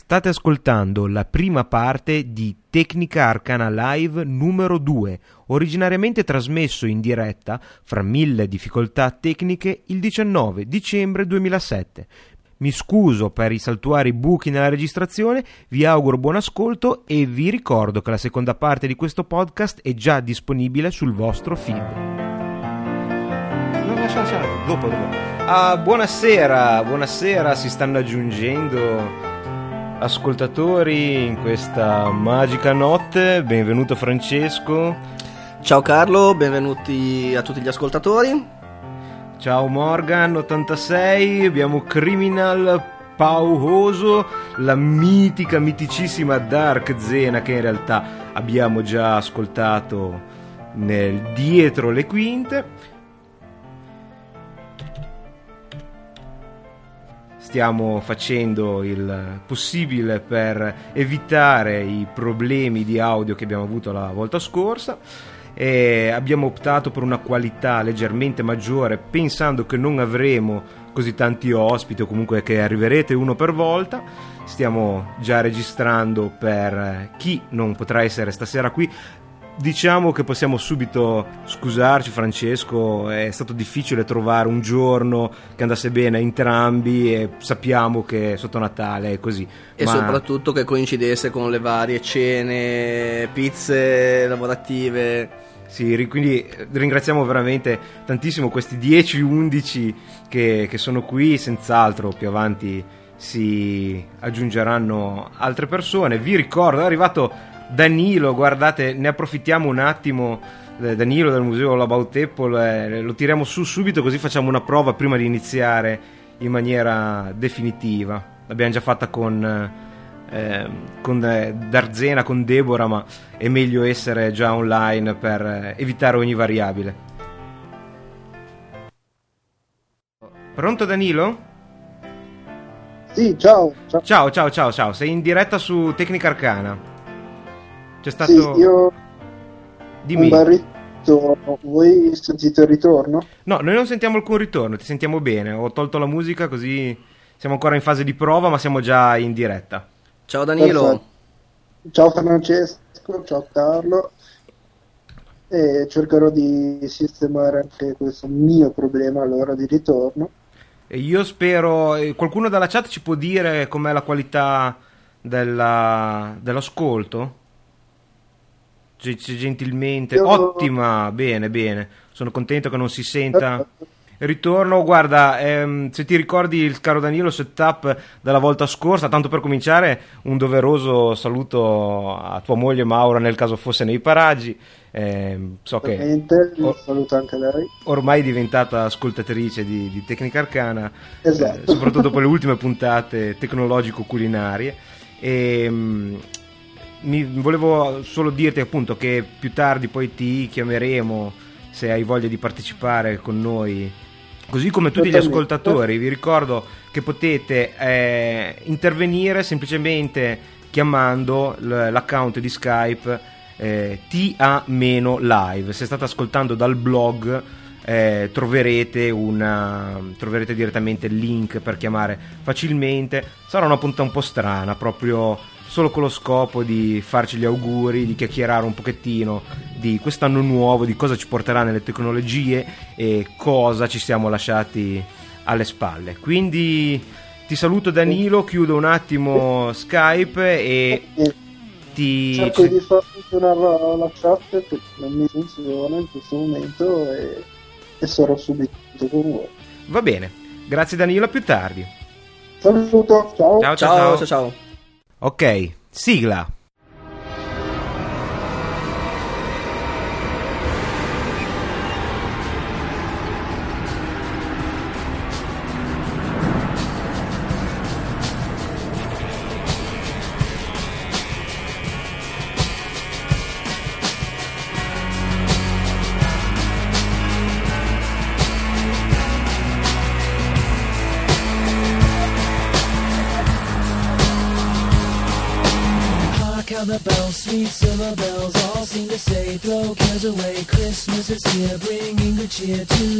State ascoltando la prima parte di Tecnica Arcana Live numero 2, originariamente trasmesso in diretta, fra mille difficoltà tecniche, il 19 dicembre 2007. Mi scuso per i saltuari buchi nella registrazione, vi auguro buon ascolto e vi ricordo che la seconda parte di questo podcast è già disponibile sul vostro feed. No, lascia, lascia, dopo, dopo. Ah, buonasera, buonasera, si stanno aggiungendo ascoltatori in questa magica notte. Benvenuto Francesco. Ciao Carlo, benvenuti a tutti gli ascoltatori. Ciao Morgan86, abbiamo Criminal Pauhoso, la mitica, miticissima Dark Zena che in realtà abbiamo già ascoltato nel dietro le quinte. Stiamo facendo il possibile per evitare i problemi di audio che abbiamo avuto la volta scorsa. E abbiamo optato per una qualità leggermente maggiore pensando che non avremo così tanti ospiti o comunque che arriverete uno per volta. Stiamo già registrando per chi non potrà essere stasera qui Diciamo che possiamo subito scusarci Francesco, è stato difficile trovare un giorno che andasse bene a entrambi e sappiamo che sotto Natale è così. E Ma... soprattutto che coincidesse con le varie cene, pizze lavorative. Sì, quindi ringraziamo veramente tantissimo questi 10-11 che, che sono qui, senz'altro più avanti si aggiungeranno altre persone. Vi ricordo, è arrivato Danilo, guardate, ne approfittiamo un attimo. Eh, Danilo del museo Labout Apple, eh, lo tiriamo su subito così facciamo una prova prima di iniziare in maniera definitiva. L'abbiamo già fatta con, eh, con eh, Darzena, con Deborah, ma è meglio essere già online per evitare ogni variabile. Pronto Danilo? Sì, ciao. Ciao, ciao, ciao, ciao. ciao. Sei in diretta su Tecnica Arcana. C'è stato... Sì, io... Dimmi. Voi sentite il ritorno? No, noi non sentiamo alcun ritorno, ti sentiamo bene. Ho tolto la musica così siamo ancora in fase di prova, ma siamo già in diretta. Ciao Danilo. Perfetto. Ciao Francesco, ciao Carlo. E cercherò di sistemare anche questo mio problema all'ora di ritorno. E io spero, qualcuno dalla chat ci può dire com'è la qualità della, dell'ascolto? Gentilmente, Io... ottima, bene, bene, sono contento che non si senta. Ritorno, guarda, ehm, se ti ricordi il caro Danilo setup della volta scorsa, tanto per cominciare, un doveroso saluto a tua moglie Maura nel caso fosse nei paraggi. Eh, so che or- saluto anche lei. Ormai è diventata ascoltatrice di, di Tecnica Arcana, esatto. eh, soprattutto dopo le ultime puntate tecnologico-culinarie. E, ehm, mi volevo solo dirti appunto che più tardi poi ti chiameremo se hai voglia di partecipare con noi. Così come tutti gli ascoltatori, vi ricordo che potete eh, intervenire semplicemente chiamando l'account di Skype eh, TA-live. Se state ascoltando dal blog eh, troverete, una, troverete direttamente il link per chiamare facilmente. Sarà una punta un po' strana, proprio solo con lo scopo di farci gli auguri, di chiacchierare un pochettino di quest'anno nuovo, di cosa ci porterà nelle tecnologie e cosa ci siamo lasciati alle spalle. Quindi ti saluto Danilo, chiudo un attimo Skype e ti... Cerco di far funzionare la, chat che non mi funziona in questo momento e, e sarò subito con voi. Va bene, grazie Danilo, a più tardi. Saluto, ciao. Ciao, ciao, ciao. ciao, ciao. Ok, sigla. Cheer to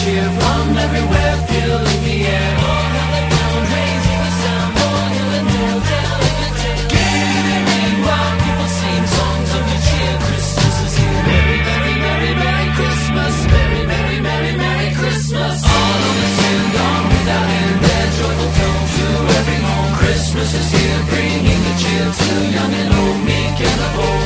cheer from everywhere, filling the air. Pound, raising the sound, meanwhile, people sing songs of cheer. Christmas is here. Merry, merry, merry, merry Christmas. Merry, merry, merry, merry Christmas. All of the without end. Joyful tone to every home. Christmas is here, bringing the cheer to young and old, meek and the bold.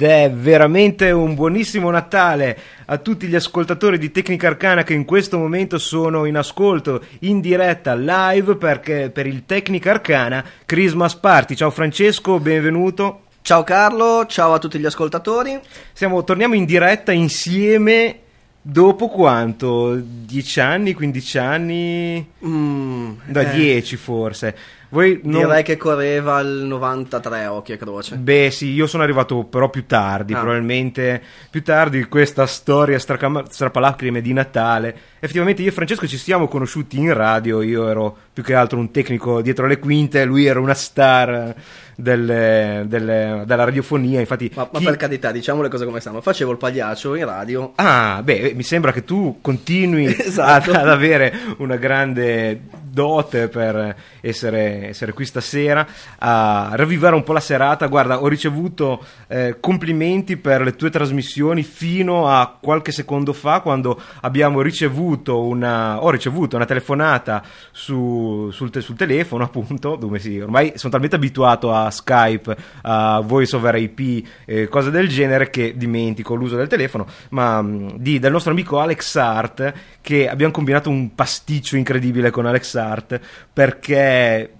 Ed è veramente un buonissimo Natale a tutti gli ascoltatori di Tecnica Arcana che in questo momento sono in ascolto in diretta live perché per il Tecnica Arcana Christmas Party. Ciao Francesco, benvenuto. Ciao Carlo, ciao a tutti gli ascoltatori. Siamo, torniamo in diretta insieme dopo quanto? 10 anni, 15 anni? Mm, Da eh, 10 forse. Voi non... Direi che correva il 93, occhio e croce. Beh, sì, io sono arrivato però più tardi, Ah. probabilmente più tardi questa storia stracama- strappalacrime di Natale. Effettivamente io e Francesco ci siamo conosciuti in radio, io ero più che altro un tecnico dietro le quinte, lui era una star delle- delle- della radiofonia, infatti... Ma, ma chi- per carità, diciamo le cose come stanno. Facevo il pagliaccio in radio. Ah, beh, mi sembra che tu continui Esatto. ad, ad avere una grande dote per essere, essere qui stasera a ravvivare un po' la serata. Guarda, ho ricevuto eh, complimenti per le tue trasmissioni fino a qualche secondo fa quando abbiamo ricevuto una, ho ricevuto una telefonata su- sul, te- sul telefono, appunto, dove sì, ormai sono talmente abituato a Skype, a voice over IP e cose del genere che dimentico l'uso del telefono, ma mh, di- del nostro amico Alex Art che abbiamo combinato un pasticcio incredibile con Alex Art perché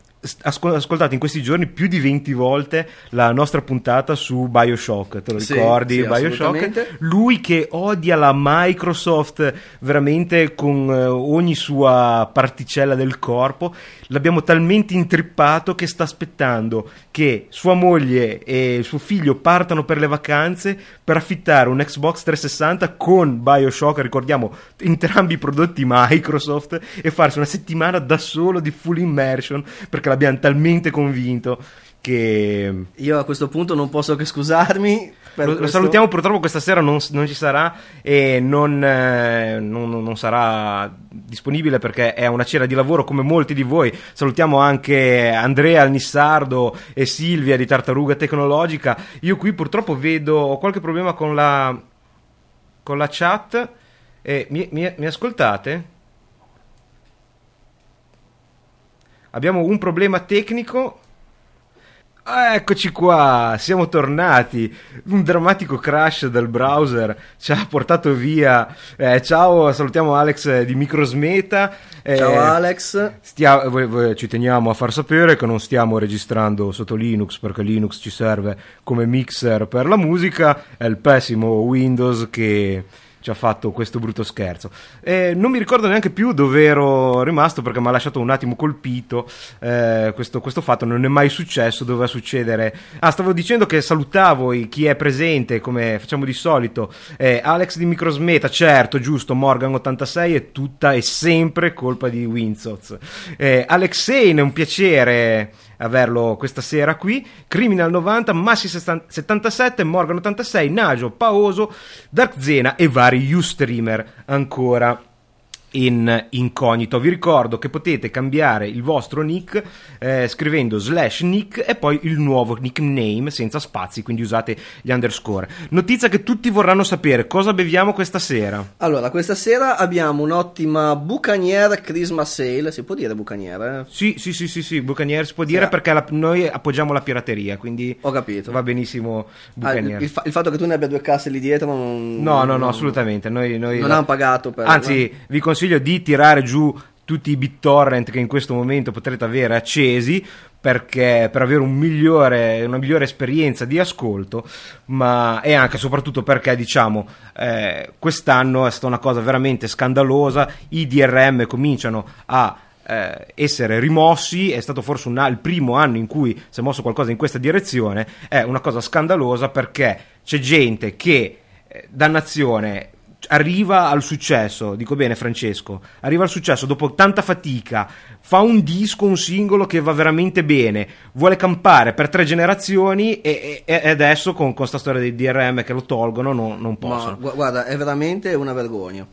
ascol- ascoltate in questi giorni più di 20 volte la nostra puntata su Bioshock, te lo Sì, ricordi? sì, Bioshock? Lui che odia la Microsoft veramente con eh, ogni sua particella del corpo, l'abbiamo talmente intrippato che sta aspettando che sua moglie e suo figlio partano per le vacanze per affittare un Xbox 360 con Bioshock, ricordiamo entrambi i prodotti Microsoft, e farsi una settimana da solo di full immersion perché l'abbiamo talmente convinto che Io a questo punto non posso che scusarmi. Lo, lo salutiamo, purtroppo questa sera non, non ci sarà e non, eh, non- non sarà disponibile perché è una cena di lavoro come molti di voi. Salutiamo anche Andrea Nissardo e Silvia di Tartaruga Tecnologica. Io qui purtroppo vedo ho qualche problema con la, con la chat. Eh, mi, mi- mi ascoltate? Abbiamo un problema tecnico. Ah, Eccoci qua, siamo tornati. Un drammatico crash del browser ci ha portato via. Eh, ciao, salutiamo Alex di Microsmeta. Eh, Ciao Alex. stia- ci teniamo a far sapere che non stiamo registrando sotto Linux perché Linux ci serve come mixer per la musica. È il pessimo Windows che ci ha fatto questo brutto scherzo. E non mi ricordo neanche più dove ero rimasto perché mi ha lasciato un attimo colpito. eh, questo, questo fatto non è mai successo, doveva succedere. Ah, stavo dicendo che salutavo chi è presente come facciamo di solito. Eh, Alex di Microsmeta, certo, giusto. Morgan86 è tutta e sempre colpa di Winsoz. Eh, Alexei, è un piacere averlo questa sera qui. Criminal 90, Massi 77, Morgan 86, Najo, Paoso, Dark Zena e vari Ustreamer ancora. In incognito. Vi ricordo che potete cambiare il vostro nick eh, scrivendo slash nick e poi il nuovo nickname senza spazi, quindi usate gli underscore. Notizia che tutti vorranno sapere cosa beviamo questa sera. Allora, questa sera abbiamo un'ottima Bucanier Christmas Sale. Si può dire Bucanier? Eh? Sì, sì, sì, sì, sì, Bucanier si può dire Sì. perché la- noi appoggiamo la pirateria, quindi Ho capito. va benissimo Ah, il, Bucanier. il fa- il fatto che tu ne abbia due casse lì dietro non... No, no, no, non- assolutamente. Noi, noi Non hanno pagato per... Anzi, vi consiglio di tirare giù tutti i BitTorrent che in questo momento potrete avere accesi perché per avere un migliore, una migliore esperienza di ascolto, ma e anche e soprattutto perché diciamo eh, quest'anno è stata una cosa veramente scandalosa, i DRM cominciano a eh, essere rimossi, è stato forse un il primo anno in cui si è mosso qualcosa in questa direzione, è una cosa scandalosa perché c'è gente che, eh, dannazione, arriva al successo, dico bene Francesco, arriva al successo dopo tanta fatica, fa un disco, un singolo che va veramente bene, vuole campare per tre generazioni e, e- e adesso con questa storia dei DRM che lo tolgono non, non possono. gu- guarda, è veramente una vergogna.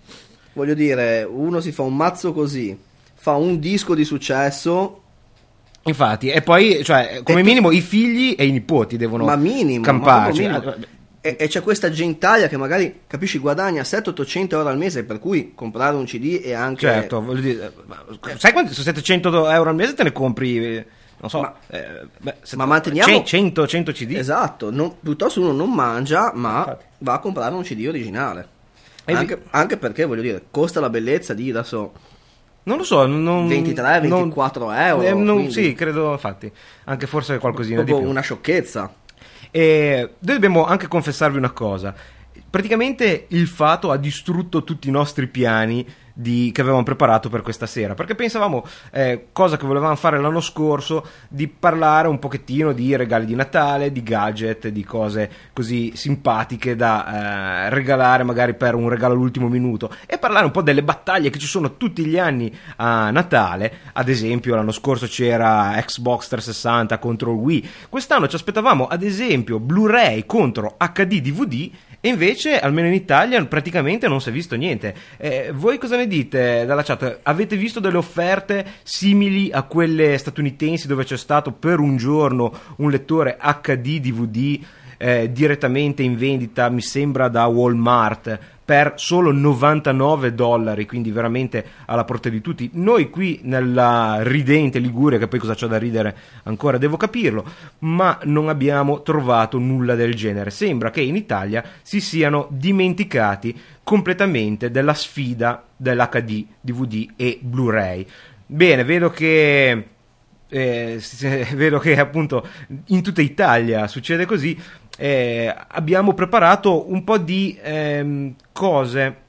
Voglio dire, uno si fa un mazzo così, fa un disco di successo, Infatti, e poi, cioè, come E tu- minimo i figli e i nipoti devono ma minimo, ma camparci. E, e c'è questa gentaglia che magari, capisci, guadagna 700-800 euro al mese, per cui comprare un CD è anche... Certo, voglio dire, sai quanti su 700 euro al mese te ne compri? Non so, Ma- eh, beh, ma manteniamo- 100, 100 CD. Esatto, non- piuttosto uno non mangia, ma Infatti. va a comprare un CD originale. Anche, anche perché, voglio dire, costa la bellezza di, adesso, Non lo so, non, 23, non- 24 euro, eh, non- sì, credo, infatti, anche forse qualcosina di più. una sciocchezza. E noi dobbiamo anche confessarvi una cosa. Praticamente il fato ha distrutto tutti i nostri piani di- che avevamo preparato per questa sera. Perché pensavamo, eh, cosa che volevamo fare l'anno scorso, di parlare un pochettino di regali di Natale, di gadget, di cose così simpatiche da eh, regalare magari per un regalo all'ultimo minuto e parlare un po' delle battaglie che ci sono tutti gli anni a Natale. Ad esempio, l'anno scorso c'era Xbox 360 contro Wii. Quest'anno ci aspettavamo, ad esempio, Blu-ray contro HD DVD. E invece, almeno in Italia, praticamente non si è visto niente. Eh, voi cosa ne dite dalla chat? Avete visto delle offerte simili a quelle statunitensi dove c'è stato per un giorno un lettore HD DVD eh, direttamente in vendita, mi sembra da Walmart, per solo 99 dollari, quindi veramente alla portata di tutti. Noi qui nella ridente Liguria, che poi cosa c'è da ridere ancora devo capirlo, ma non abbiamo trovato nulla del genere. Sembra che in Italia si siano dimenticati completamente della sfida dell'HD, DVD e Blu-ray. Bene, vedo che eh, vedo che appunto in tutta Italia succede così. Eh, abbiamo preparato un po' di ehm, cose.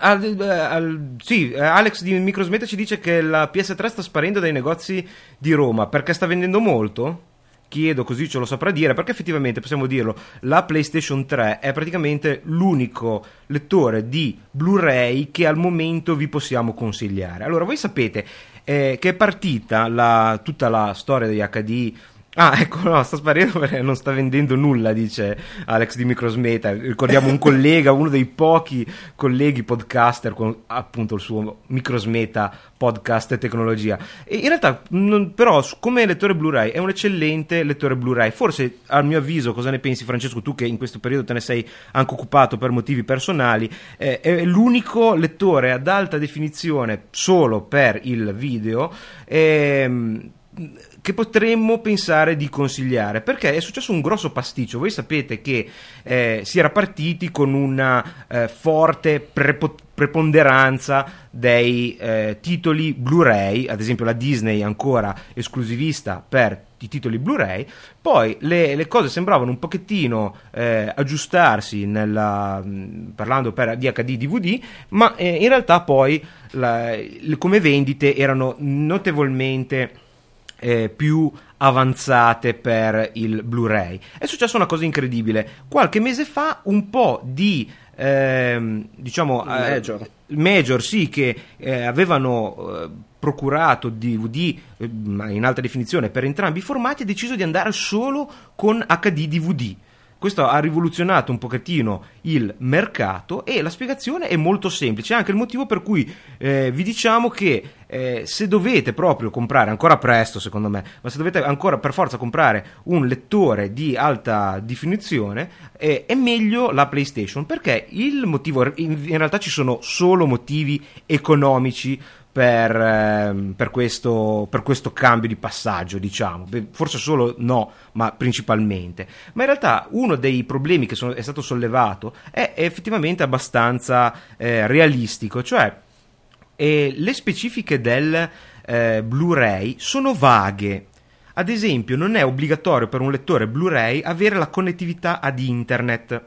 Al- eh, al- sì, Alex di Microsmeta ci dice che la PS3 sta sparendo dai negozi di Roma perché sta vendendo molto. Chiedo così ce lo saprà dire perché effettivamente possiamo dirlo. La PlayStation 3 è praticamente l'unico lettore di Blu-ray che al momento vi possiamo consigliare. Allora, voi sapete eh, che è partita la- tutta la storia degli HD. Ah, ecco, no, sta sparendo perché non sta vendendo nulla, dice Alex di Microsmeta. Ricordiamo un collega, uno dei pochi colleghi podcaster con appunto il suo Microsmeta podcast tecnologia. E in realtà, non- però, come lettore Blu-ray è un eccellente lettore Blu-ray. Forse, al mio avviso, cosa ne pensi, Francesco? Tu che in questo periodo te ne sei anche occupato per motivi personali, eh, è l'unico lettore ad alta definizione solo per il video. ehm, che potremmo pensare di consigliare perché è successo un grosso pasticcio. Voi sapete che eh, si era partiti con una eh, forte prepo- preponderanza dei eh, titoli Blu-ray, ad esempio la Disney ancora esclusivista per i titoli Blu-ray, poi le, le cose sembravano un pochettino eh, aggiustarsi nella, mh, parlando per DHD DVD, ma eh, in realtà poi la- le- come vendite erano notevolmente eh, più avanzate per il Blu-ray. È successa una cosa incredibile. Qualche mese fa un po' di ehm, diciamo eh, Major. major, sì, che eh, avevano eh, procurato DVD eh, ma in alta definizione per entrambi i formati ha deciso di andare solo con HD DVD. Questo ha rivoluzionato un pochettino il mercato e la spiegazione è molto semplice, è anche il motivo per cui eh, vi diciamo che eh, se dovete proprio comprare, ancora presto secondo me, ma se dovete ancora per forza comprare un lettore di alta definizione, eh, è meglio la PlayStation perché il motivo, in, in realtà ci sono solo motivi economici per, ehm, per questo, per questo cambio di passaggio, diciamo. Forse solo no, ma principalmente. Ma in realtà uno dei problemi che sono- è stato sollevato è effettivamente abbastanza eh, realistico, cioè eh, le specifiche del eh, Blu-ray sono vaghe. Ad esempio, non è obbligatorio per un lettore Blu-ray avere la connettività ad internet.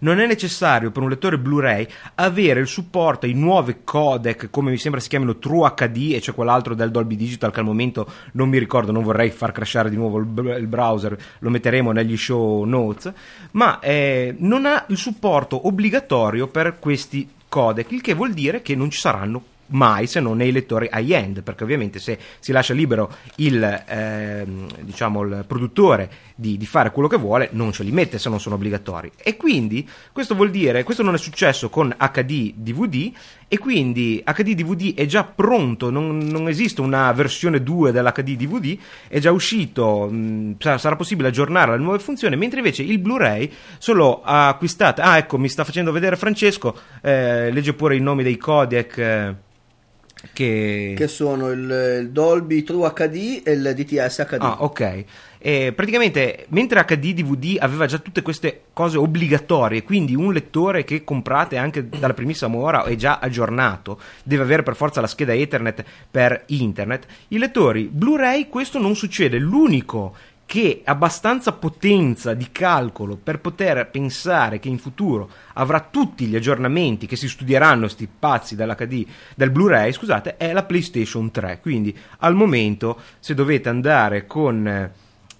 Non è necessario per un lettore Blu-ray avere il supporto ai nuovi codec, come mi sembra si chiamino True HD e c'è quell'altro del Dolby Digital che al momento non mi ricordo, non vorrei far crashare di nuovo il, br- il browser, lo metteremo negli show notes, ma eh, non ha il supporto obbligatorio per questi codec, il che vuol dire che non ci saranno mai se non nei lettori high-end, perché ovviamente se si lascia libero il, ehm, diciamo, il produttore di, di fare quello che vuole, non ce li mette se non sono obbligatori. E quindi questo vuol dire, questo non è successo con HD DVD, e quindi HD DVD è già pronto, non, non esiste una versione 2 dell'HD DVD, è già uscito, mh, sarà, possibile aggiornare le nuove funzioni, mentre invece il Blu-ray solo acquistate. Ah, ecco, mi sta facendo vedere Francesco, eh, legge pure i nomi dei codec. eh, che... Che sono il, il Dolby True HD e il DTS HD. Ah, ok. E praticamente, mentre HD DVD aveva già tutte queste cose obbligatorie, quindi un lettore che comprate anche dalla primissima ora è già aggiornato, deve avere per forza la scheda Ethernet per internet. I lettori Blu-ray questo non succede. L'unico che abbastanza potenza di calcolo per poter pensare che in futuro avrà tutti gli aggiornamenti che si studieranno sti pazzi dell'HD del Blu-ray, scusate, è la PlayStation 3. Quindi al momento se dovete andare con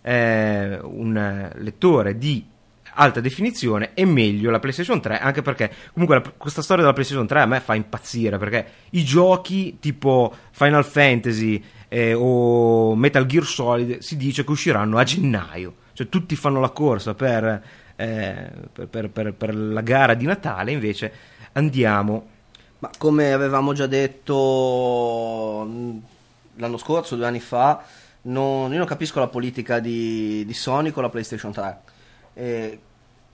eh, un lettore di alta definizione è meglio la PlayStation 3 anche perché comunque la- questa storia della PlayStation 3 a me fa impazzire perché i giochi tipo Final Fantasy eh, o Metal Gear Solid si dice che usciranno a gennaio cioè tutti fanno la corsa per, eh, per- per- per- la gara di Natale invece andiamo Ma come avevamo già detto mh, l'anno scorso, due anni fa, non- io non capisco la politica di, di Sony con la PlayStation 3. Eh,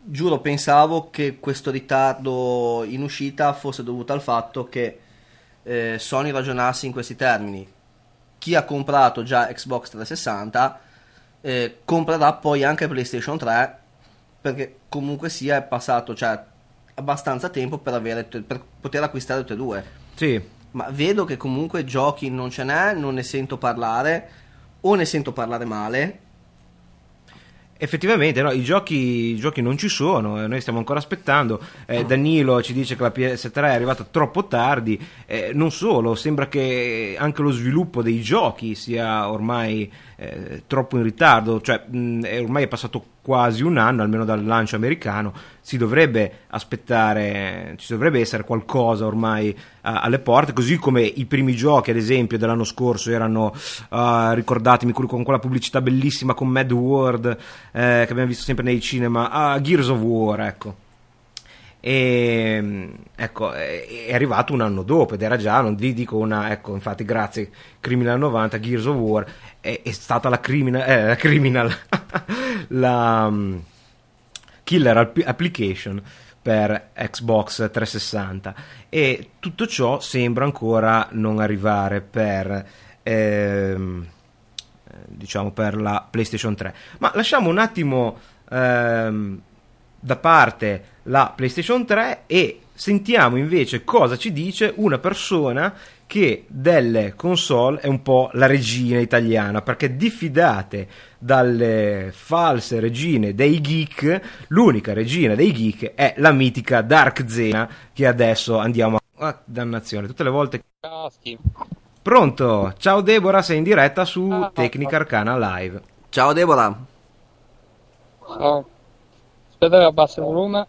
giuro, pensavo che questo ritardo in uscita fosse dovuto al fatto che eh, Sony ragionasse in questi termini. Chi ha comprato già Xbox 360 eh, comprerà poi anche PlayStation 3 perché comunque sia è passato cioè, abbastanza tempo per, avere, per poter acquistare tutte e due. sì Ma vedo che comunque giochi non ce n'è, non ne sento parlare, o ne sento parlare male. Effettivamente, no, i, giochi, i giochi non ci sono, eh, noi stiamo ancora aspettando. Eh, Danilo ci dice che la PS3 è arrivata troppo tardi. eh, non solo, sembra che anche lo sviluppo dei giochi sia ormai eh, troppo in ritardo. Cioè, mh, è- ormai è passato quasi un anno, almeno dal lancio americano. Si dovrebbe aspettare, ci dovrebbe essere qualcosa ormai a- alle porte, così come i primi giochi, ad esempio, dell'anno scorso erano, ah, ricordatemi, con quella pubblicità bellissima con Mad World, eh, che abbiamo visto sempre nei cinema, ah, Gears of War, ecco. E ecco, è è arrivato un anno dopo ed era già, non vi dico una, ecco, infatti, grazie, Criminal 90, Gears of War, è, è stata la Criminal, eh, la, criminal la mm, Killer app- Application per Xbox 360 e tutto ciò sembra ancora non arrivare per ehm, eh, diciamo per la PlayStation 3 ma lasciamo un attimo ehm, da parte la PlayStation 3 e sentiamo invece cosa ci dice una persona che delle console è un po' la regina italiana perché diffidate dalle false regine dei geek l'unica regina dei geek è la mitica Dark Zena che adesso andiamo a ah, dannazione tutte le volte Caschi. pronto ciao Deborah sei in diretta su Ah, Tecnica Arcana Live Ciao Deborah. Ciao. Aspetta che abbasso il volume.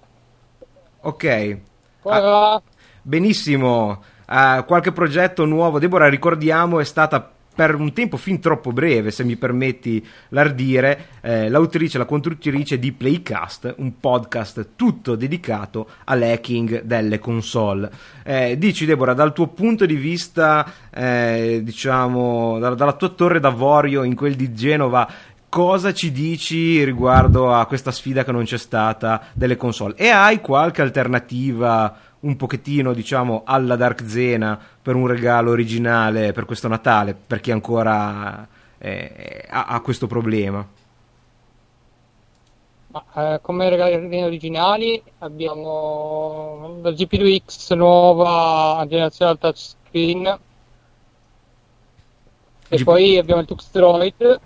ok Ah. Benissimo, Eh, qualche progetto nuovo. Deborah, ricordiamo, è stata per un tempo fin troppo breve, se mi permetti l'ardire, eh, l'autrice la conduttrice di Playcast, un podcast tutto dedicato all'hacking delle console. Eh, dici Deborah, dal tuo punto di vista, eh, diciamo, dalla, dalla tua torre d'avorio in quel di Genova, cosa ci dici riguardo a questa sfida che non c'è stata delle console? E hai qualche alternativa un pochettino, diciamo, alla Dark Zena per un regalo originale per questo Natale, per chi ancora eh, ha, ha questo problema? Ma, eh, come regali originali abbiamo la GP2X nuova generazione al touchscreen e G- poi abbiamo il Tux Droid.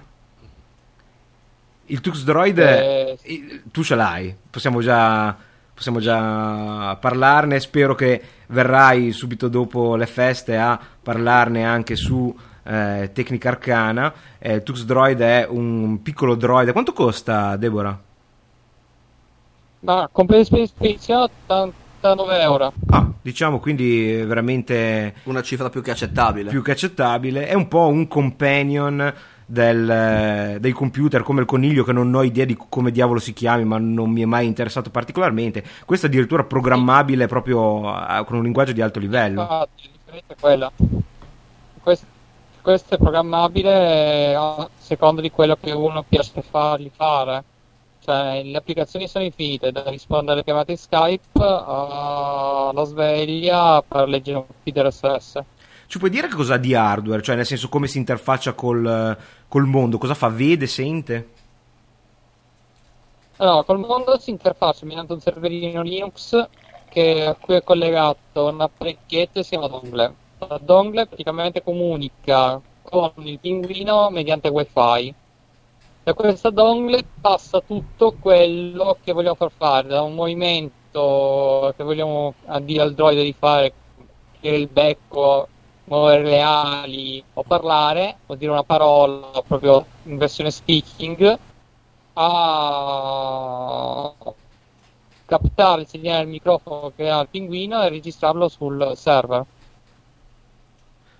Il Tux Droid, Eh, eh, tu ce l'hai, possiamo già, possiamo già parlarne. Spero che verrai subito dopo le feste a parlarne anche su eh, Tecnica Arcana. Eh, il Tux Droid è un piccolo droid. Quanto costa, Deborah? ma completa spedizione 89 euro Ah, diciamo quindi veramente Una cifra più che accettabile. più che accettabile. È un po' un companion del, del computer, come il coniglio, che non ho idea di come diavolo si chiami, ma non mi è mai interessato particolarmente. Questo è addirittura programmabile proprio eh, con un linguaggio di alto livello. Differenza è quella. Questo, questo è programmabile eh, a seconda di quello che uno piace fargli fare. Cioè, le applicazioni sono infinite, da rispondere alle chiamate Skype alla sveglia per leggere un feed RSS. Ci puoi dire che cosa ha di hardware? Cioè, nel senso, come si interfaccia col, col mondo? Cosa fa? Vede, sente? Allora, col mondo si interfaccia mediante un serverino Linux che, a cui è collegato un apparecchietto che si chiama dongle. La dongle praticamente comunica con il pinguino mediante wifi. Da questa dongle passa tutto quello che vogliamo far fare, da un movimento che vogliamo dire al droide di fare, che il becco, muovere le ali o parlare, o dire una parola proprio in versione speaking, a captare il segnale del microfono che ha il pinguino e registrarlo sul server.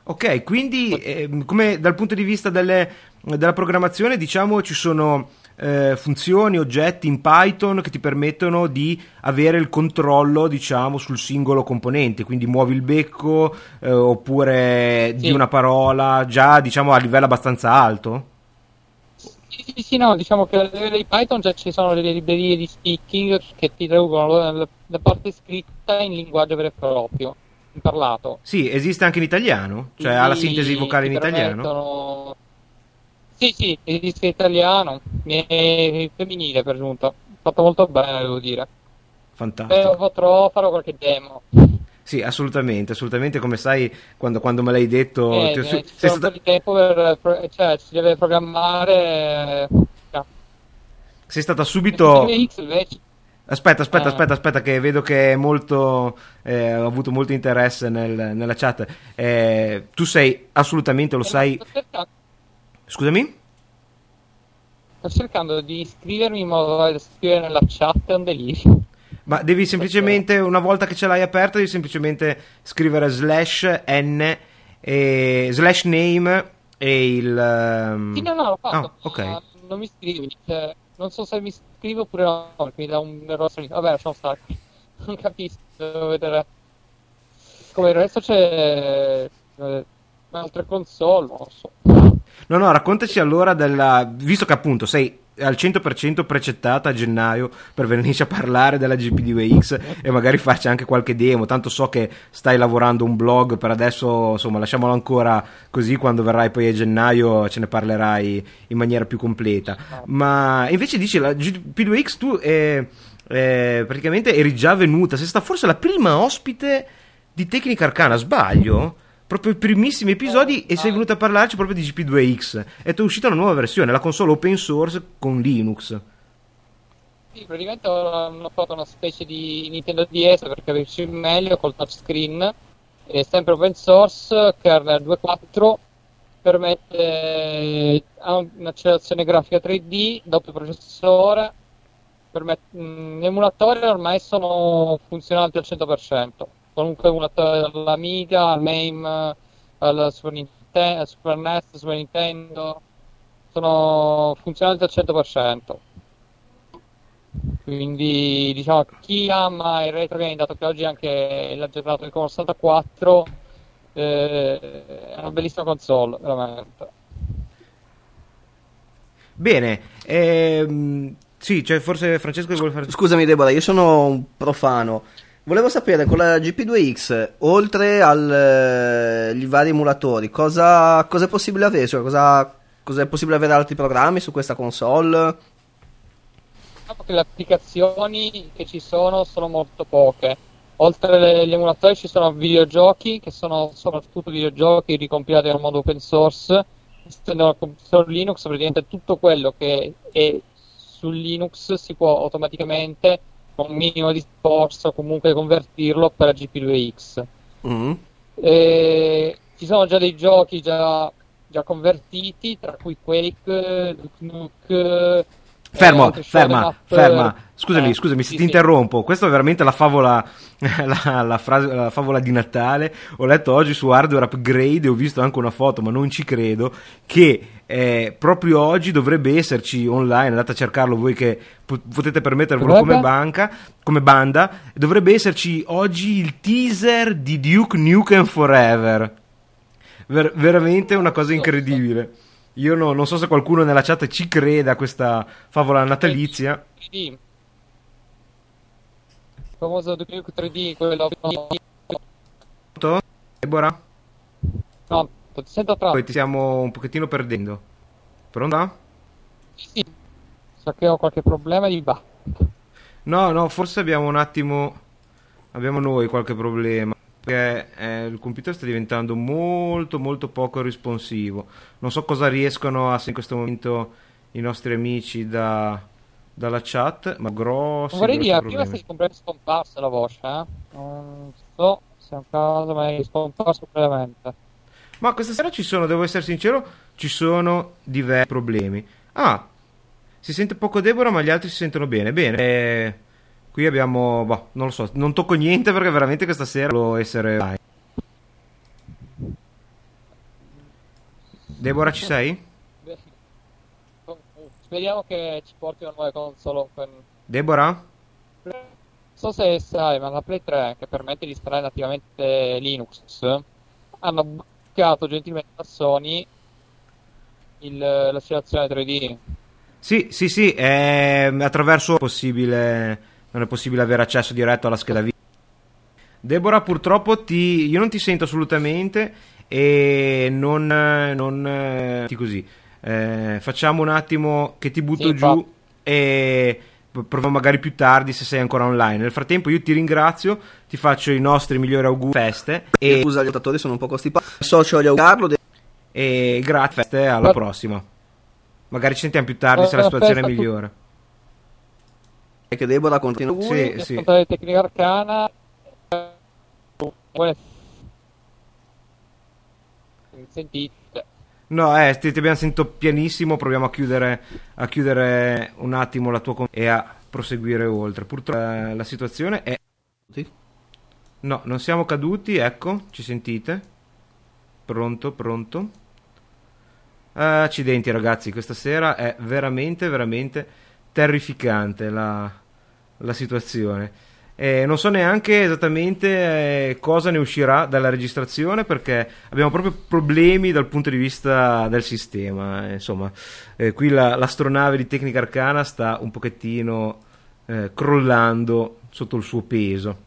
Ok, quindi ehm, come dal punto di vista delle- della programmazione, diciamo, ci sono eh, funzioni, oggetti in Python che ti permettono di avere il controllo, diciamo, sul singolo componente, quindi muovi il becco eh, oppure di Sì. una parola già, diciamo, a livello abbastanza alto. Sì, sì, sì, no, diciamo che a livello di Python già ci sono delle librerie di speaking che ti traducono la, parte scritta in linguaggio vero e proprio, in parlato. Sì, esiste anche in italiano, cioè ha la sintesi vocale in italiano. Sì, sì, esiste italiano, femminile per giunta. Fatto molto bene, devo dire. Fantastico. Però potrò farò qualche demo. Sì, assolutamente, assolutamente, come sai, quando, quando me l'hai detto... Eh, ti ho eh, sei stata- di tempo per, cioè ci deve programmare. eh, sei stata subito... X invece. Aspetta, aspetta, Ah. aspetta, aspetta, che vedo che è molto. eh, ho avuto molto interesse nel- nella chat. Eh, tu sei assolutamente, lo sai. Sto cercando, Scusami? sto cercando di iscrivermi in modo da scrivere nella chat, è un delirio. Ma devi semplicemente, una volta che ce l'hai aperta, devi semplicemente scrivere slash n e slash name e il. ehm, Sì, no, no, l'ho fatto. Ah, ok. ma Non mi iscrivi. cioè, non so se mi iscrivo oppure no, mi dà un errore. Vabbè, lasciamo stare. Non capisco, devo vedere. Come il resto c'è. eh, altre console, non so. No, no, raccontaci allora della. Visto che appunto sei al 100% precettata a gennaio per venirci a parlare della GP2X e magari farci anche qualche demo. Tanto so che stai lavorando un blog per adesso, insomma, lasciamolo ancora così. Quando verrai poi a gennaio ce ne parlerai in maniera più completa. Ma invece dici la GP2X tu eh, eh, praticamente eri già venuta, sei stata forse la prima ospite di Tecnica Arcana, sbaglio? Proprio i primissimi episodi e sei venuta a parlarci proprio di GP2X. E è uscita una nuova versione, la console open source con Linux. Sì, praticamente hanno fatto una specie di Nintendo DS per capirci meglio col touchscreen. È sempre open source, kernel 2.4, permette un'accelerazione grafica 3D, doppio processore, permette, mm, gli emulatori ormai sono funzionanti al 100%, qualunque emulatore dall'Amiga al MAME al Super Nintendo. Nintendo, Super NES, Super Nintendo sono funzionanti al 100%. Quindi diciamo chi ama il retro game, dato che oggi è anche l'aggiornato del Commodore 64, eh, è una bellissima console, veramente. Bene, ehm, sì, cioè forse Francesco vuole fare... Scusami Deborah, io sono un profano. Volevo sapere con la GP2X, oltre agli vari emulatori, cosa, cosa è possibile avere? Cioè, cosa, cosa è possibile avere altri programmi su questa console? Diciamo che le applicazioni che ci sono sono molto poche. Oltre agli emulatori ci sono videogiochi, che sono soprattutto videogiochi ricompilati nel modo open source. Una computer Linux, praticamente tutto quello che è su Linux si può automaticamente, un minimo di sforzo, comunque convertirlo per la GP2X. Mm. E ci sono già dei giochi già, già convertiti, tra cui Quake, Duke Nukem, Fermo, eh, ferma, up. ferma. Scusami, Eh, scusami, se sì, ti interrompo. Questa è veramente la favola, la, la frase- la favola di Natale. Ho letto oggi su Hardware Upgrade e ho visto anche una foto, ma non ci credo, che eh, proprio oggi dovrebbe esserci online, andate a cercarlo voi che po- potete permettervelo come banca, come banda, dovrebbe esserci oggi il teaser di Duke Nukem Forever. Ver- veramente una cosa incredibile. Io no- non so se qualcuno nella chat ci crede a questa favola natalizia. 3D. Il famoso Duke Nukem 3D, quello Pronto? Deborah? no, ti sento tra Poi ti stiamo un pochettino perdendo. Pronta? sì. So che ho qualche problema di ba. No, no, forse abbiamo un attimo. Abbiamo noi qualche problema. Perché eh, il computer sta diventando molto, molto poco responsivo. Non so cosa riescono a in questo momento i nostri amici da- dalla chat, ma grossi, Vorrei grossi dire, prima problemi. sei completamente scomparsa la voce, eh? Non so se è un caso, ma è scomparso completamente. Ma questa sera ci sono, devo essere sincero, ci sono diversi problemi. Ah, si sente poco Deborah, ma gli altri si sentono bene. Bene, eh, qui abbiamo, boh, non lo so, non tocco niente perché veramente questa sera volevo essere... Deborah, ci sei? Speriamo che ci portino nuove console open. Deborah? Non so se sai, ma la Play 3, che permette di installare nativamente Linux, hanno bloccato gentilmente da Sony il- l'accelerazione 3D. Sì, sì, sì, è attraverso possibile, non è possibile avere accesso diretto alla scheda video. Deborah, purtroppo ti, io non ti sento assolutamente e non, non eh, ti così. Eh, facciamo un attimo che ti butto Sì, giù infatti. e proviamo magari più tardi se sei ancora online. Nel frattempo io ti ringrazio, ti faccio i nostri migliori auguri feste E scusa, gli ascoltatori sono un po' costipati. Socio di Carlo. De- e grazie, feste, alla Ma- prossima. Magari ci sentiamo più tardi se la Buona situazione è festa migliore. che Deborah continua. Sì, sì. ascoltate Tecnica Arcana. Buone- Sentite. No, eh, ti, ti abbiamo sentito pianissimo, proviamo a chiudere, a chiudere un attimo la tua con- e a proseguire oltre. Purtroppo eh, la situazione è... No, non siamo caduti, ecco, ci sentite? Pronto, pronto? Accidenti ragazzi, questa sera è veramente, veramente terrificante la, la situazione. E non so neanche esattamente eh, cosa ne uscirà dalla registrazione perché abbiamo proprio problemi dal punto di vista del sistema. eh, Insomma, eh, qui la- l'astronave di Tecnica Arcana sta un pochettino eh, crollando sotto il suo peso.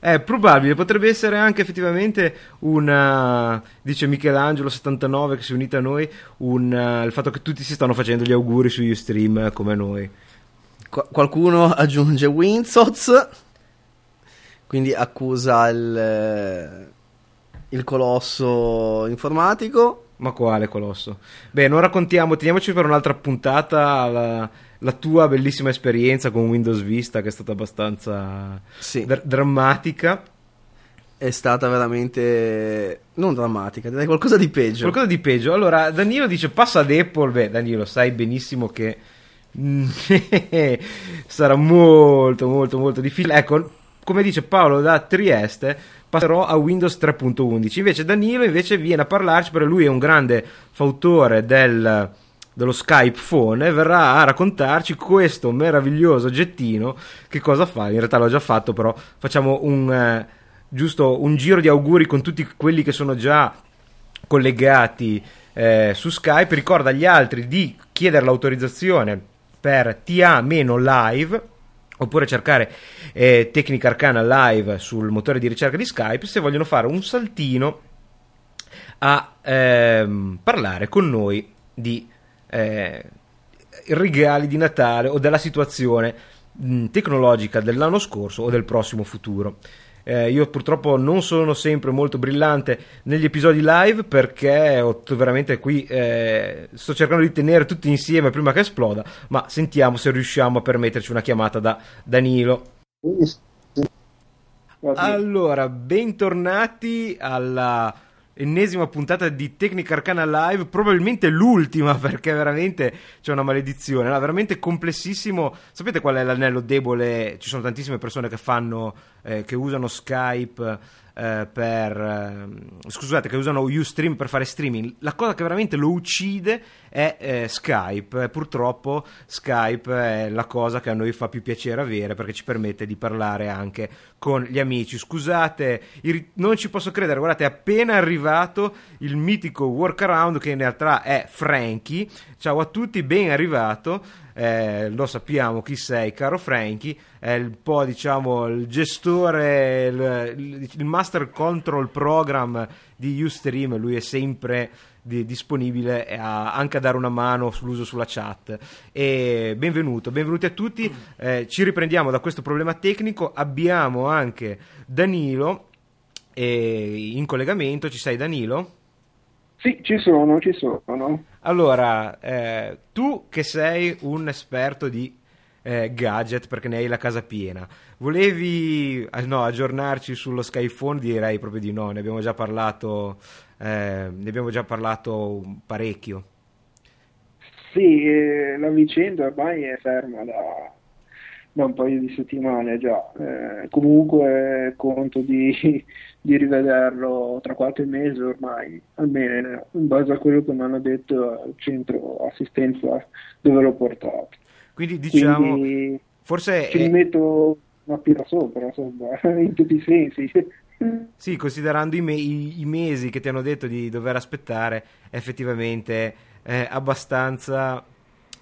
È probabile, potrebbe essere anche effettivamente una, dice Michelangelo79 che si è unito a noi, un, eh, il fatto che tutti si stanno facendo gli auguri su Ustream eh, come noi. Qua- qualcuno aggiunge Winsoz, quindi accusa il, eh, il colosso informatico. Ma quale colosso? Beh, non raccontiamo, teniamoci per un'altra puntata la, la tua bellissima esperienza con Windows Vista che è stata abbastanza Sì, dr- drammatica. è stata veramente non drammatica, direi qualcosa di peggio. Qualcosa di peggio. Allora, Danilo dice passa ad Apple. Beh, Danilo, sai benissimo che sarà molto, molto, molto difficile. Ecco, come dice Paolo da Trieste, passerò a Windows 3.11. Invece Danilo invece viene a parlarci perché lui è un grande fautore del, dello Skype Phone verrà a raccontarci questo meraviglioso oggettino che cosa fa. In realtà l'ho già fatto, però facciamo un, eh, giusto un giro di auguri con tutti quelli che sono già collegati eh, su Skype. Ricorda agli altri di chiedere l'autorizzazione per TA-live oppure cercare eh, Tecnica Arcana Live sul motore di ricerca di Skype se vogliono fare un saltino a ehm, parlare con noi di eh, regali di Natale o della situazione mh, tecnologica dell'anno scorso o del prossimo futuro. Eh, io purtroppo non sono sempre molto brillante negli episodi live perché ho t- veramente qui eh, sto cercando di tenere tutti insieme prima che esploda, ma sentiamo se riusciamo a permetterci una chiamata da Danilo. Allora, bentornati alla ennesima puntata di Tecnica Arcana Live, probabilmente l'ultima perché veramente c'è una maledizione, era veramente complessissimo. Sapete qual è l'anello debole? Ci sono tantissime persone che fanno eh, che usano Skype eh, per eh, scusate, che usano Ustream per fare streaming. La cosa che veramente lo uccide è eh, Skype. E purtroppo Skype è la cosa che a noi fa più piacere avere perché ci permette di parlare anche con gli amici. Scusate, i ri- non ci posso credere, guardate, è appena arrivato il mitico workaround che in realtà è Frankie. Ciao a tutti, ben arrivato. Eh, lo sappiamo chi sei, caro Frankie, è un po' diciamo il gestore, il, il master control program di Ustream, lui è sempre di- disponibile a- anche a dare una mano sull'uso sulla chat. E benvenuto, benvenuti a tutti. Eh, ci riprendiamo da questo problema tecnico. Abbiamo anche Danilo in collegamento. Ci sei, Danilo? Sì, ci sono, ci sono. Allora, eh, tu che sei un esperto di eh, gadget perché ne hai la casa piena, volevi ah, no, aggiornarci sullo Skyphone? Direi proprio di no, ne abbiamo già parlato, eh, ne abbiamo già parlato parecchio. Sì, eh, la vicenda ormai è ferma da, da un paio di settimane già. Eh, comunque conto di, di rivederlo tra qualche mese ormai, almeno in base a quello che mi hanno detto al centro assistenza dove l'ho portato. Quindi diciamo, Quindi forse ci è- metto una pira sopra, insomma, in tutti i sensi. Sì, considerando i, me- i- i mesi che ti hanno detto di dover aspettare, effettivamente è abbastanza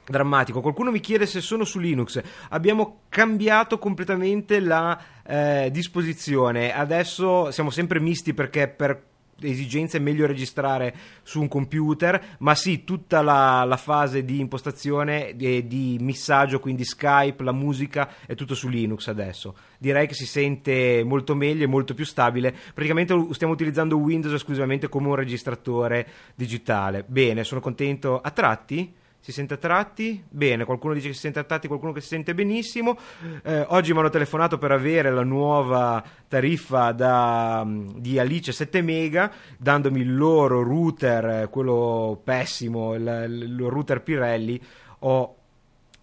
drammatico. Qualcuno mi chiede se sono su Linux. Abbiamo cambiato completamente la eh, disposizione. Adesso siamo sempre misti perché per esigenze è meglio registrare su un computer, ma sì, tutta la, la fase di impostazione e di missaggio, quindi Skype, la musica, è tutto su Linux adesso. Direi che si sente molto meglio e molto più stabile. Praticamente stiamo utilizzando Windows esclusivamente come un registratore digitale. Bene, sono contento. A tratti? Si sente a tratti? Bene, qualcuno dice che si sente a tratti, qualcuno che si sente benissimo. Eh, oggi mi hanno telefonato per avere la nuova tariffa da, di Alice 7 mega, dandomi il loro router, eh, quello pessimo, il, il router Pirelli. Ho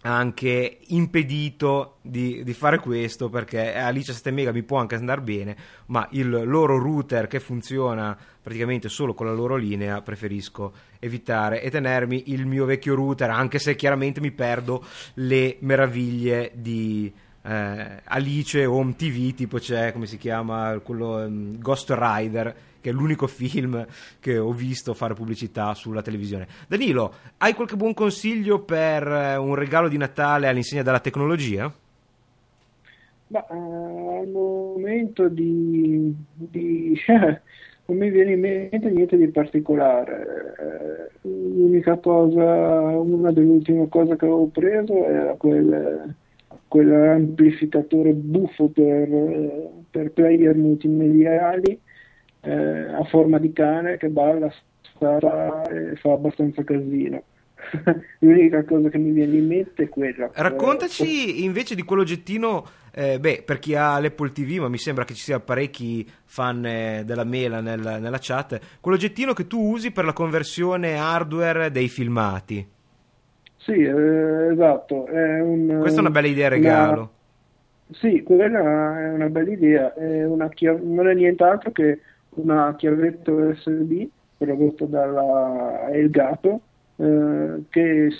anche impedito di, di fare questo perché Alice 7 mega mi può anche andare bene, ma il loro router che funziona praticamente solo con la loro linea preferisco evitare e tenermi il mio vecchio router, anche se chiaramente mi perdo le meraviglie di eh, Alice Home TV, tipo c'è come si chiama quello ehm, Ghost Rider che è l'unico film che ho visto fare pubblicità sulla televisione. Danilo, hai qualche buon consiglio per eh, un regalo di Natale all'insegna della tecnologia? Ma eh, al momento di, di- non mi viene in mente niente di particolare. Eh, L'unica cosa, una delle ultime cose che avevo preso era quel, quell'amplificatore buffo per, eh, per player multimediali eh, a forma di cane che balla, spara e fa abbastanza casino. L'unica cosa che mi viene in mente è quella. Raccontaci invece di quell'oggettino, eh, beh, per chi ha l'Apple TV, ma mi sembra che ci sia parecchi fan eh, della mela nel- nella chat, quell'oggettino che tu usi per la conversione hardware dei filmati. Sì, eh, esatto. È un, Questa è una bella idea regalo. una- Sì, quella è una bella idea, è una non è nient'altro che una chiavetta USB prodotta dalla Elgato eh, che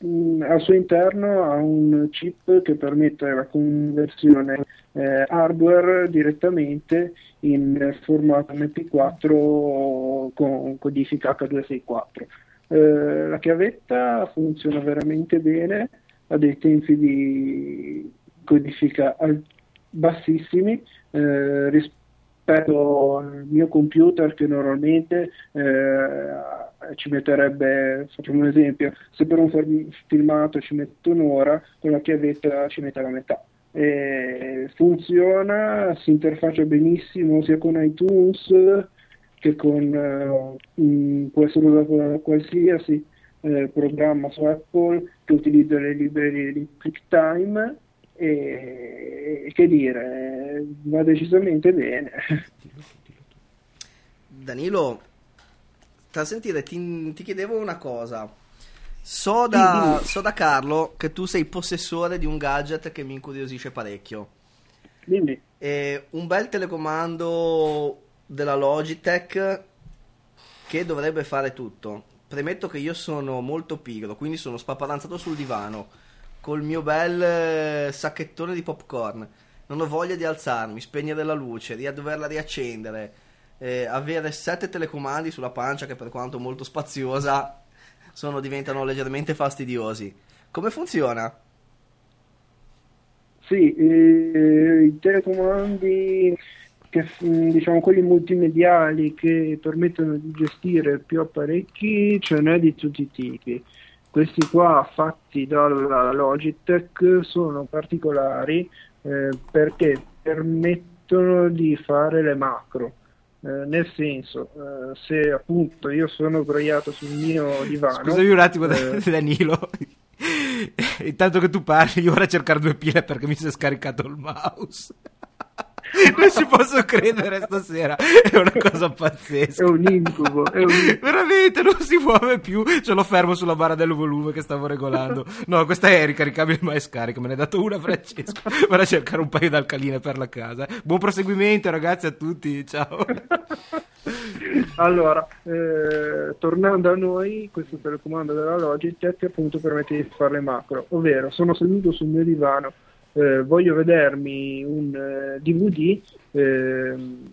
mh, al suo interno ha un chip che permette la conversione eh, hardware direttamente in formato MP4 con codifica H264. Eh, la chiavetta funziona veramente bene, ha dei tempi di codifica al- bassissimi eh, rispetto al mio computer che normalmente eh, ci metterebbe, facciamo un esempio, se per un filmato ci metto un'ora, con la chiavetta ci mette la metà. E funziona, si interfaccia benissimo sia con iTunes che con eh, può essere usato da qualsiasi eh, programma su Apple che utilizza le librerie di QuickTime e che dire, va decisamente bene. Danilo, tra sentire, ti, ti chiedevo una cosa. So da, so da Carlo che tu sei possessore di un gadget che mi incuriosisce parecchio. Quindi, E un bel telecomando della Logitech che dovrebbe fare tutto. Premetto che io sono molto pigro, quindi sono spaparanzato sul divano col mio bel eh, sacchettone di popcorn. Non ho voglia di alzarmi, spegnere la luce, di doverla riaccendere, eh, avere sette telecomandi sulla pancia che per quanto molto spaziosa sono, diventano leggermente fastidiosi. Come funziona? sì, eh, i telecomandi, che, mh, diciamo quelli multimediali che permettono di gestire più apparecchi, ce n'è di tutti i tipi. Questi qua fatti dalla Logitech sono particolari eh, perché permettono di fare le macro. Eh, nel senso, eh, se appunto io sono sdraiato sul mio divano, Scusami un attimo, eh, Danilo. Intanto che tu parli, io ora a cercare due pile perché mi si è scaricato il mouse. Non ci posso credere stasera, è una cosa è pazzesca. un incubo, è un incubo. Veramente non si muove più. Ce l'ho fermo sulla barra del volume che stavo regolando. No, questa è ricaricabile ma è scarica. Me ne ha dato una Francesco. Vado a cercare un paio d'alcaline per la casa. Buon proseguimento, ragazzi, a tutti. Ciao. Allora, eh, tornando a noi, questo telecomando della Logitech appunto permette di fare le macro, ovvero sono seduto sul mio divano, eh, voglio vedermi un eh, DVD, ehm,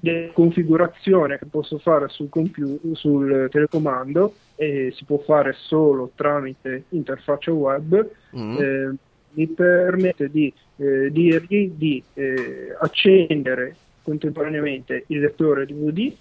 di configurazione che posso fare sul, compu- sul telecomando e si può fare solo tramite interfaccia web, Mm. eh, mi permette di eh, dirgli di eh, accendere contemporaneamente il lettore DVD,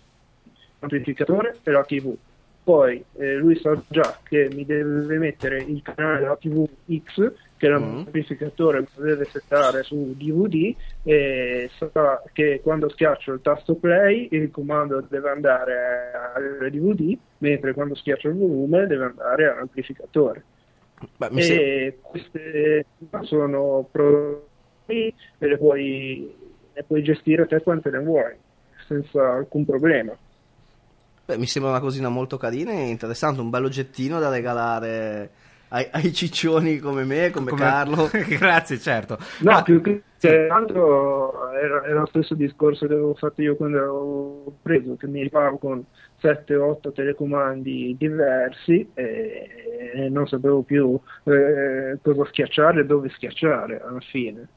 l'amplificatore e la TV. Poi eh, lui sa già che mi deve mettere il canale della TV X, che l'amplificatore lo deve settare su DVD, e sa che quando schiaccio il tasto play il comando deve andare al DVD, mentre quando schiaccio il volume deve andare all'amplificatore. Beh, E queste sono prodotti e le puoi, le puoi gestire te quante ne vuoi, senza alcun problema. Beh, mi sembra una cosina molto carina e interessante, un bel oggettino da regalare ai, ai ciccioni come me, come, Come- Carlo. Grazie, certo. No, Ma- più che altro era, era lo stesso discorso che avevo fatto io quando avevo preso, che mi rifavo con 7-8 telecomandi diversi e, e non sapevo più eh, cosa schiacciare e dove schiacciare alla fine.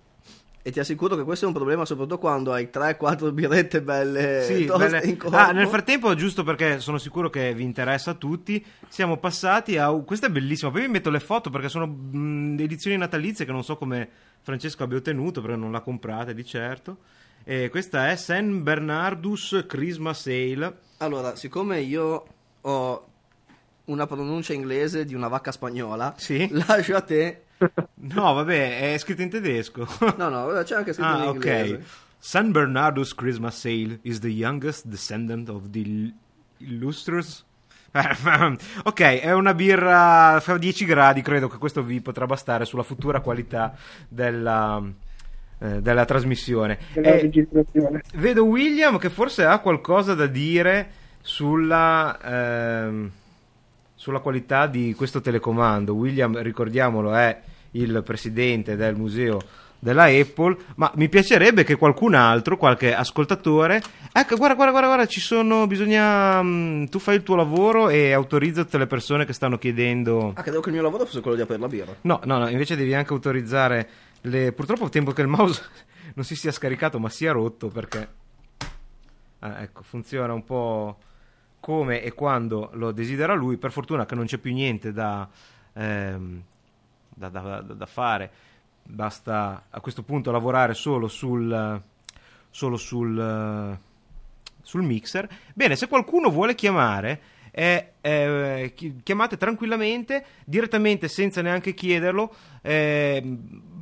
E ti assicuro che questo è un problema soprattutto quando hai 3-4 birrette belle Sì, belle- in corpo. Ah, nel frattempo, giusto perché sono sicuro che vi interessa a tutti, siamo passati a. Questa è bellissima. Poi vi metto le foto perché sono mh, edizioni natalizie che non so come Francesco abbia ottenuto, perché non l'ha comprate di certo. E questa è San Bernardus Christmas Sale. Allora, siccome io ho una pronuncia inglese di una vacca spagnola, Sì. lascio a te. No, vabbè, è scritto in tedesco. No, no, c'è anche scritto ah, in inglese. ok. San Bernardus Christmas Sale is the youngest descendant of the ill- illustrious. ok, è una birra fa 10 gradi, credo che questo vi potrà bastare sulla futura qualità della, eh, della trasmissione. Della Eh, registrazione. vedo William che forse ha qualcosa da dire sulla, ehm, sulla qualità di questo telecomando. William, ricordiamolo, è il presidente del museo della Apple, ma mi piacerebbe che qualcun altro, qualche ascoltatore, ecco, guarda, guarda, guarda, guarda, ci sono, bisogna, mm, tu fai il tuo lavoro e autorizza tutte le persone che stanno chiedendo... Ah, credevo che il mio lavoro fosse quello di aprire la birra. No, no, no, invece devi anche autorizzare le... Purtroppo tempo che il mouse non si sia scaricato ma sia rotto perché... Ah, ecco, funziona un po' come e quando lo desidera lui. Per fortuna che non c'è più niente da, ehm, da, da- da- fare. Basta a questo punto lavorare solo sul, solo sul, sul mixer. Bene, se qualcuno vuole chiamare, eh, eh, chi- chiamate tranquillamente, direttamente senza neanche chiederlo. Eh,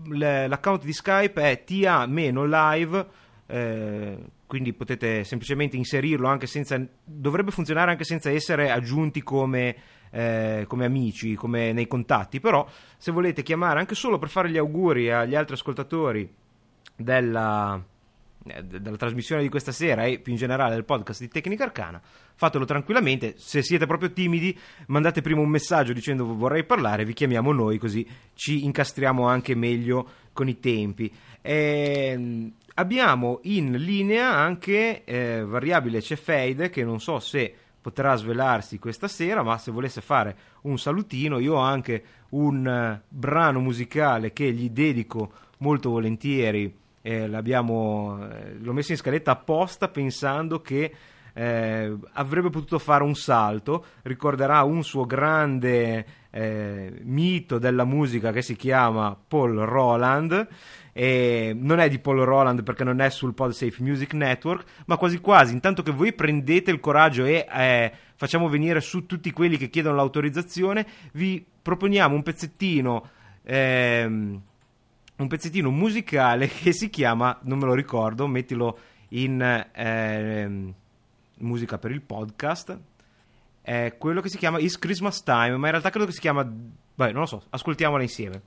l'account di Skype è TA-live. eh, quindi potete semplicemente inserirlo anche senza dovrebbe funzionare anche senza essere aggiunti come, eh, come amici, come nei contatti, però se volete chiamare anche solo per fare gli auguri agli altri ascoltatori della, eh, de- della trasmissione di questa sera e più in generale del podcast di Tecnica Arcana, fatelo tranquillamente. Se siete proprio timidi, mandate prima un messaggio dicendo vorrei parlare, vi chiamiamo noi così ci incastriamo anche meglio con i tempi. Ehm, abbiamo in linea anche eh, variabile Cefeide che non so se potrà svelarsi questa sera, ma se volesse fare un salutino, io ho anche un eh, brano musicale che gli dedico molto volentieri. eh, eh, l'ho messo in scaletta apposta pensando che eh, avrebbe potuto fare un salto, ricorderà un suo grande eh, mito della musica che si chiama Paul Roland. E non è di Paul Roland perché non è sul PodSafe Music Network, ma quasi quasi, intanto che voi prendete il coraggio e eh, facciamo venire su tutti quelli che chiedono l'autorizzazione, vi proponiamo un pezzettino ehm, un pezzettino musicale che si chiama, non me lo ricordo, mettilo in ehm, musica per il podcast, è quello che si chiama Is Christmas Time, ma in realtà credo che si chiama, beh, non lo so, ascoltiamola insieme.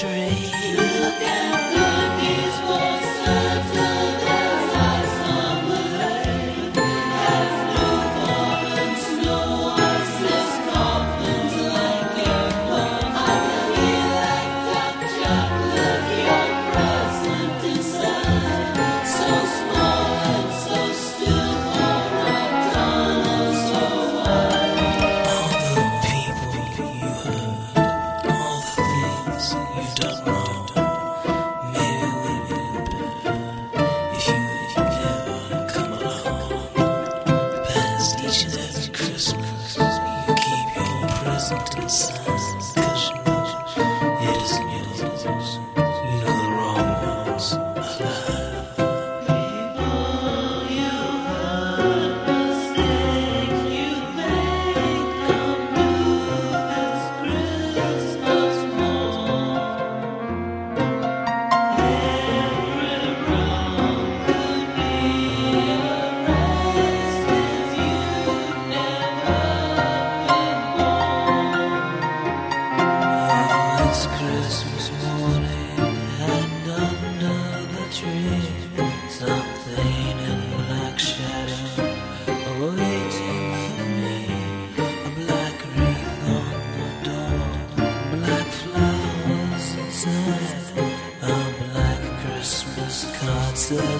Dream.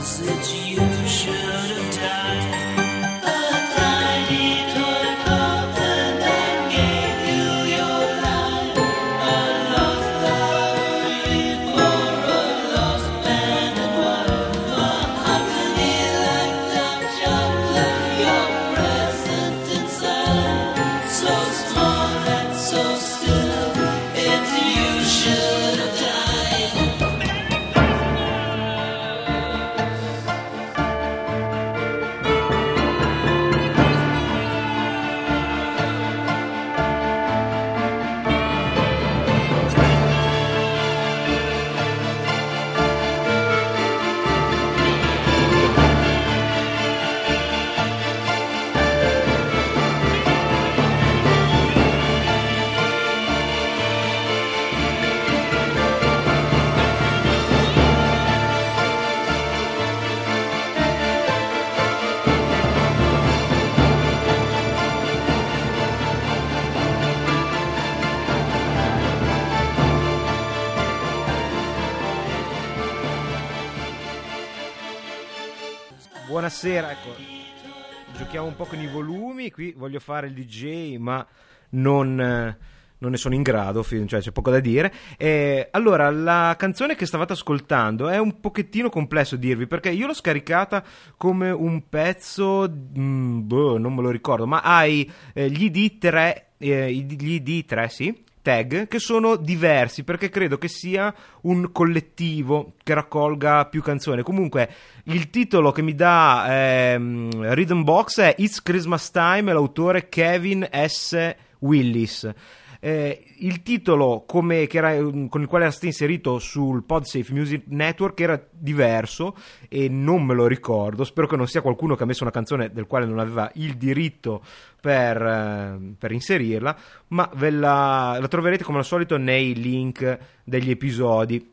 that you should have died? Buonasera, ecco. Giochiamo un po' con i volumi. Qui voglio fare il DJ, ma non, non ne sono in grado, cioè c'è poco da dire. Eh, allora, la canzone che stavate ascoltando è un pochettino complesso dirvi perché io l'ho scaricata come un pezzo, mm, boh, non me lo ricordo, ma hai eh, gli ID3, eh, gli ID3, sì, tag che sono diversi perché credo che sia un collettivo che raccolga più canzoni. Comunque, il titolo che mi dà ehm, Rhythm Box è It's Christmas Time e l'autore Kevin S. Willis. Eh, il titolo come, era, mm, con il quale era stato inserito sul PodSafe Music Network era diverso e non me lo ricordo. Spero che non sia qualcuno che ha messo una canzone del quale non aveva il diritto per, eh, per inserirla, ma la, la troverete come al solito nei link degli episodi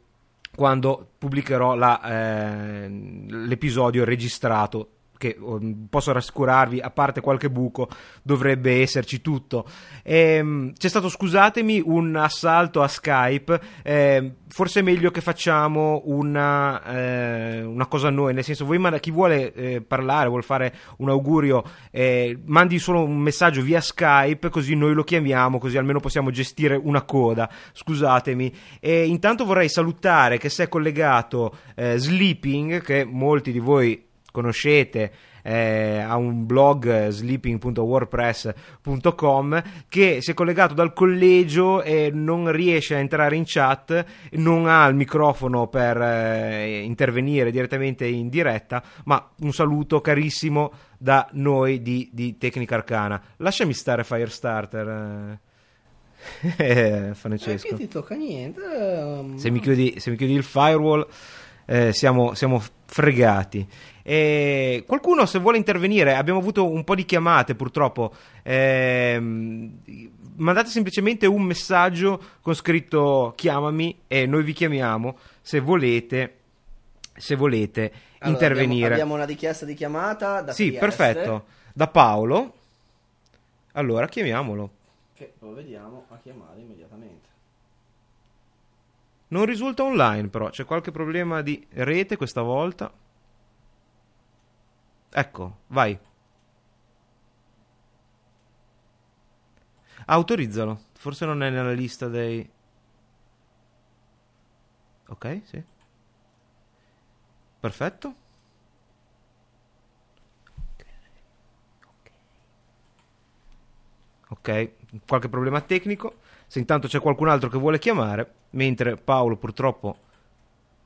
quando pubblicherò la, eh, l'episodio registrato che um, posso rassicurarvi, a parte qualche buco, dovrebbe esserci tutto. Ehm, c'è stato, scusatemi, un assalto a Skype. ehm, forse è meglio che facciamo una, eh, una cosa noi, nel senso, voi chi vuole eh, parlare, vuole fare un augurio, eh, mandi solo un messaggio via Skype, così noi lo chiamiamo, così almeno possiamo gestire una coda. Scusatemi. E intanto vorrei salutare che si è collegato eh, Sleeping, che molti di voi conoscete eh, ha un blog eh, sleeping.wordpress.com che si è collegato dal collegio e non riesce a entrare in chat non ha il microfono per eh, intervenire direttamente in diretta ma un saluto carissimo da noi di, di Tecnica Arcana lasciami stare Firestarter eh. Eh, Francesco che ti tocca niente. ehm, se mi chiudi, se mi chiudi il firewall eh, siamo, siamo fregati. E qualcuno se vuole intervenire, abbiamo avuto un po' di chiamate purtroppo. ehm, mandate semplicemente un messaggio con scritto chiamami e noi vi chiamiamo se volete, se volete allora, intervenire. Abbiamo, abbiamo una richiesta di chiamata da sì, Trieste, perfetto. Da Paolo. Allora chiamiamolo. Che lo vediamo a chiamare immediatamente. Non risulta online, però c'è qualche problema di rete questa volta. Ecco, vai. Autorizzalo. Forse non è nella lista dei. Ok, sì. Perfetto. Ok, qualche problema tecnico. Se intanto c'è qualcun altro che vuole chiamare, mentre Paolo purtroppo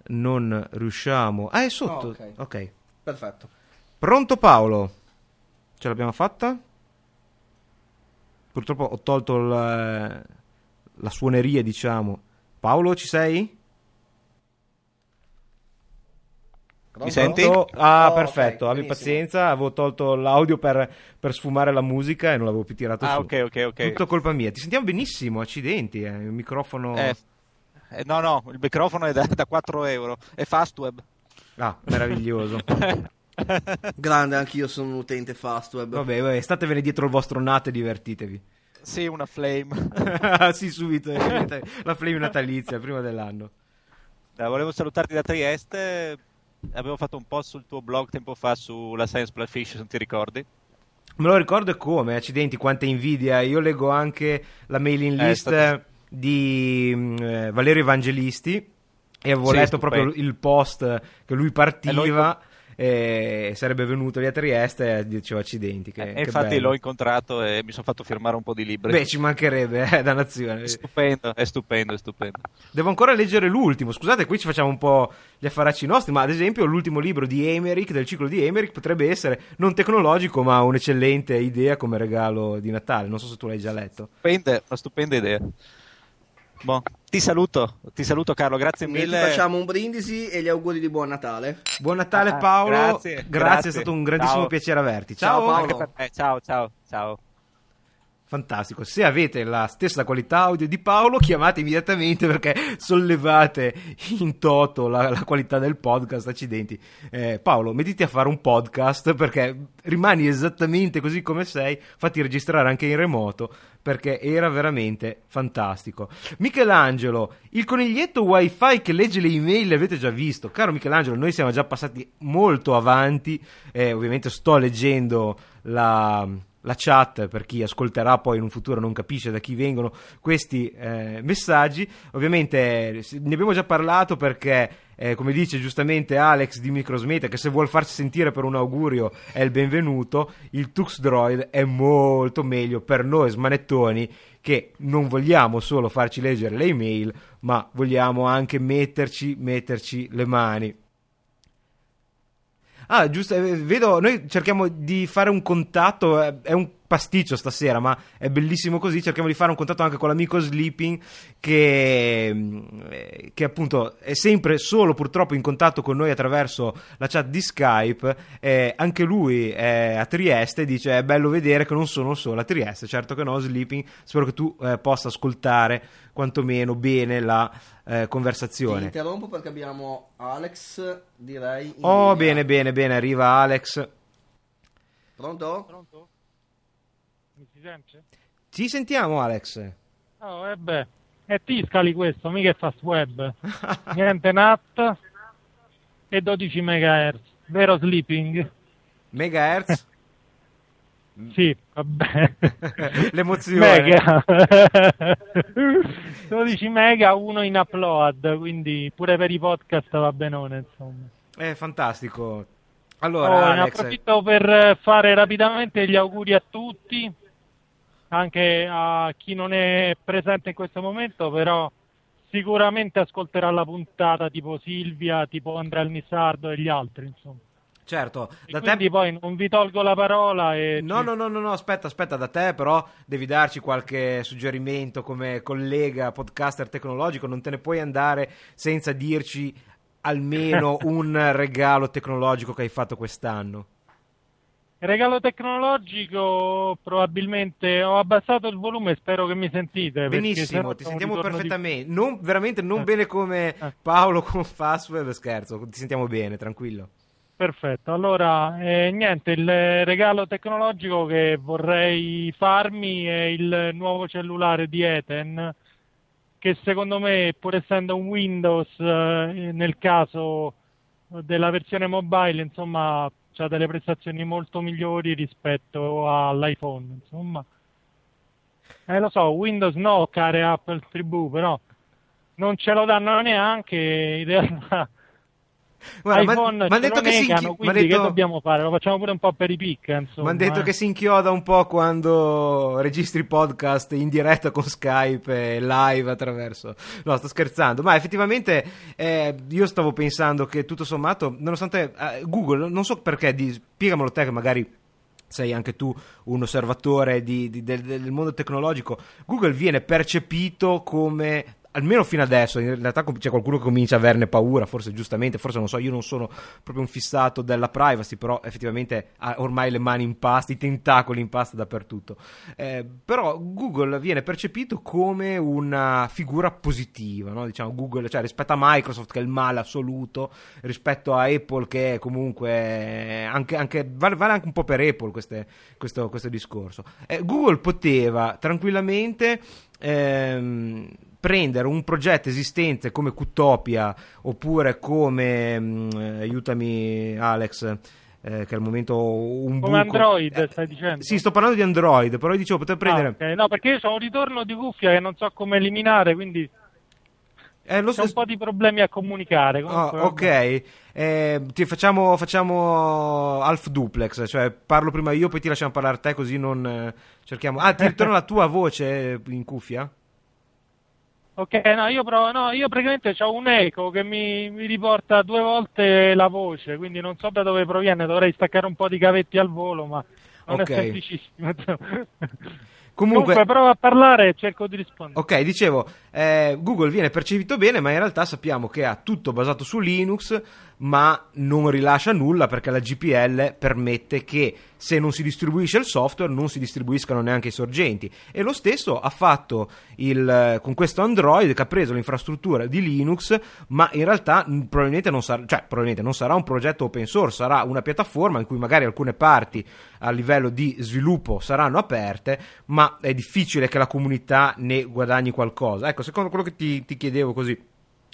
non riusciamo. Ah, è sotto. Oh, ok. ok. Perfetto. Pronto Paolo? Ce l'abbiamo fatta? Purtroppo ho tolto la, la suoneria, diciamo. Paolo, ci sei? Pronto? senti? Ah, Oh, perfetto, ok, abbi pazienza, avevo tolto l'audio per, per sfumare la musica e non l'avevo più tirato Ah, su. ok, ok, ok. Tutto colpa mia. Ti sentiamo benissimo, accidenti, eh. il microfono... Eh, eh, no, no, il microfono è da, da 4 euro. È Fastweb. Ah, meraviglioso. Grande, anch'io sono un utente Fastweb. vabbè, vabbè, statevene dietro il vostro nato e divertitevi. sì, una flame. sì, subito, eh, la flame natalizia, prima dell'anno. Eh, volevo salutarti da Trieste. Avevo fatto un post sul tuo blog tempo fa sulla Science Plus Fish, se non ti ricordi. Me lo ricordo e come, accidenti, quanta invidia. Io leggo anche la mailing Eh, list stato- di mm, eh, Valerio Evangelisti e avevo Sì, letto stupendo. proprio il post che lui partiva e sarebbe venuto via a Trieste e dicevo accidenti. Che, e che infatti bello. l'ho incontrato e mi sono fatto firmare un po' di libri. Beh, ci mancherebbe, eh, dannazione. È stupendo, è stupendo, è stupendo. Devo ancora leggere l'ultimo. Scusate, qui ci facciamo un po' gli affaracci nostri, ma ad esempio l'ultimo libro di Emerick, del ciclo di Emerick, potrebbe essere non tecnologico, ma un'eccellente idea come regalo di Natale. Non so se tu l'hai già letto. Stupenda, una stupenda idea. Boh, ti saluto, ti saluto Carlo, grazie mille. facciamo un brindisi e gli auguri di buon Natale. Buon Natale Ah, Paolo, grazie, grazie. è stato un grandissimo Ciao. piacere averti. Ciao, Ciao, Paolo. Anche per te. Ciao, ciao, ciao. Fantastico, se avete la stessa qualità audio di Paolo chiamate immediatamente perché sollevate in toto la, la qualità del podcast, accidenti. Eh, Paolo, mettiti a fare un podcast perché rimani esattamente così come sei, fatti registrare anche in remoto perché era veramente fantastico. Michelangelo, il coniglietto wifi che legge le email l'avete già visto. Caro Michelangelo, noi siamo già passati molto avanti, eh, ovviamente sto leggendo la la chat per chi ascolterà poi in un futuro non capisce da chi vengono questi eh, messaggi. Ovviamente eh, ne abbiamo già parlato perché eh, come dice giustamente Alex di Microsmeta che se vuol farsi sentire per un augurio è il benvenuto. Il Tux Droid è molto meglio per noi smanettoni che non vogliamo solo farci leggere le email ma vogliamo anche metterci metterci le mani Ah, giusto, eh, vedo, noi cerchiamo di fare un contatto, eh, è un pasticcio stasera, ma è bellissimo così, cerchiamo di fare un contatto anche con l'amico Sleeping che, eh, che appunto è sempre solo purtroppo in contatto con noi attraverso la chat di Skype, eh, anche lui è a Trieste e dice è bello vedere che non sono solo a Trieste, certo che no Sleeping, spero che tu eh, possa ascoltare quantomeno bene la eh, Ti conversazione. interrompo perché abbiamo Alex, direi. Oh, linea. bene, bene, bene, arriva Alex. Pronto? Pronto? Sente? Ci sentiamo, Alex. Oh, e beh, è Tiscali questo, mica è fast web. Niente NAT e 12 MHz. Vero sleeping? Megahertz? Sì, vabbè. L'emozione. Mega. 12 mega, uno in upload, quindi pure per i podcast va benone, insomma. È fantastico. Oh, Allora, ne Alex, approfitto per fare rapidamente gli auguri a tutti, anche a chi non è presente in questo momento, però sicuramente ascolterà la puntata tipo Silvia, tipo Andrea Nisardo e gli altri, insomma. certo, E da quindi te... poi non vi tolgo la parola e No, no, no, no, no, aspetta, aspetta, da te però devi darci qualche suggerimento come collega podcaster tecnologico, non te ne puoi andare senza dirci almeno un regalo tecnologico che hai fatto quest'anno. Regalo tecnologico, probabilmente ho abbassato il volume, spero che mi sentite. Benissimo, ti sentiamo ritorno di- perfettamente. Non, veramente non Eh. bene come Eh. Paolo con Fastweb, scherzo, ti sentiamo bene, tranquillo. Perfetto, allora eh, niente, il regalo tecnologico che vorrei farmi è il nuovo cellulare di Eten, che secondo me, pur essendo un Windows, eh, nel caso della versione mobile, insomma, ha delle prestazioni molto migliori rispetto all'iPhone, insomma. Eh, lo so, Windows no, care Apple Tribù, però non ce lo danno neanche, in realtà Guarda, ma- iPhone ce detto che si negano, inchi- quindi m'han detto- che dobbiamo fare? Lo facciamo pure un po' per i pic, insomma. Mi hanno detto eh. che si inchioda un po' quando registri podcast in diretta con Skype e live attraverso. No, sto scherzando, ma effettivamente eh, io stavo pensando che tutto sommato, nonostante eh, Google, non so perché, di, spiegamelo te che magari sei anche tu un osservatore di- di- del, del mondo tecnologico, Google viene percepito come almeno fino adesso, in realtà c'è qualcuno che comincia a averne paura, forse giustamente, forse non so, io non sono proprio un fissato della privacy, però effettivamente ha ormai le mani in pasta, i tentacoli in pasta dappertutto. Eh, però Google viene percepito come una figura positiva, no? diciamo Google, cioè rispetto a Microsoft che è il male assoluto, rispetto a Apple che comunque anche, anche- vale, vale anche un po' per Apple queste- questo, questo discorso. Eh, Google poteva tranquillamente ehm, prendere un progetto esistente come Qtopia oppure come mm, eh, aiutami Alex eh, che al momento un Come buco- Android, Eh, stai dicendo? Sì, sto parlando di Android, però io dicevo poter prendere Ah, ok. No, perché io ho un ritorno di cuffia che non so come eliminare, quindi eh, lo c'è un po' di problemi a comunicare. Ah, Comunque, ok, vabbè. Eh, ti facciamo, facciamo half duplex, cioè parlo prima io, poi ti lasciamo parlare te così non eh, cerchiamo... Ah, ti ritorna la tua voce in cuffia? Ok, no, io provo, no, io praticamente ho un eco che mi, mi riporta due volte la voce, quindi non so da dove proviene, dovrei staccare un po' di cavetti al volo, ma non Ok. è semplicissimo. Comunque- Comunque, provo a parlare e cerco di rispondere. Ok, dicevo, eh, Google viene percepito bene, ma in realtà sappiamo che ha tutto basato su Linux, ma non rilascia nulla perché la GPL permette che se non si distribuisce il software non si distribuiscano neanche i sorgenti. E lo stesso ha fatto il, con questo Android che ha preso l'infrastruttura di Linux, ma in realtà probabilmente non, sarà, cioè, probabilmente non sarà un progetto open source, sarà una piattaforma in cui magari alcune parti a livello di sviluppo saranno aperte, ma è difficile che la comunità ne guadagni qualcosa. Ecco, secondo quello che ti, ti chiedevo così,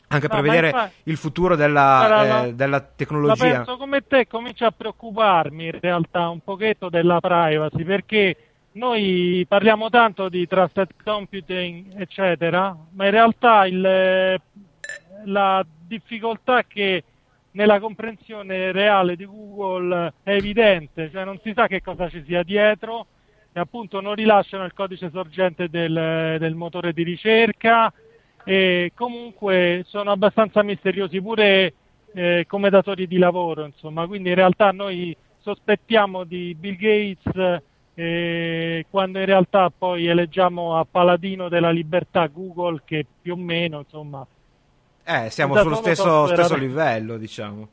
anche per No, ma vedere infatti- il futuro della, eh, la- della La tecnologia. penso come te, comincia a preoccuparmi in realtà un pochetto della privacy, perché noi parliamo tanto di trusted computing, eccetera, ma in realtà il- la difficoltà che nella comprensione reale di Google è evidente, cioè non si sa che cosa ci sia dietro e appunto non rilasciano il codice sorgente del, del motore di ricerca e comunque sono abbastanza misteriosi pure eh, come datori di lavoro, insomma, quindi in realtà noi sospettiamo di Bill Gates eh, quando in realtà poi eleggiamo a paladino della libertà Google che più o meno, insomma, Eh, siamo da sullo stesso, stesso livello, diciamo.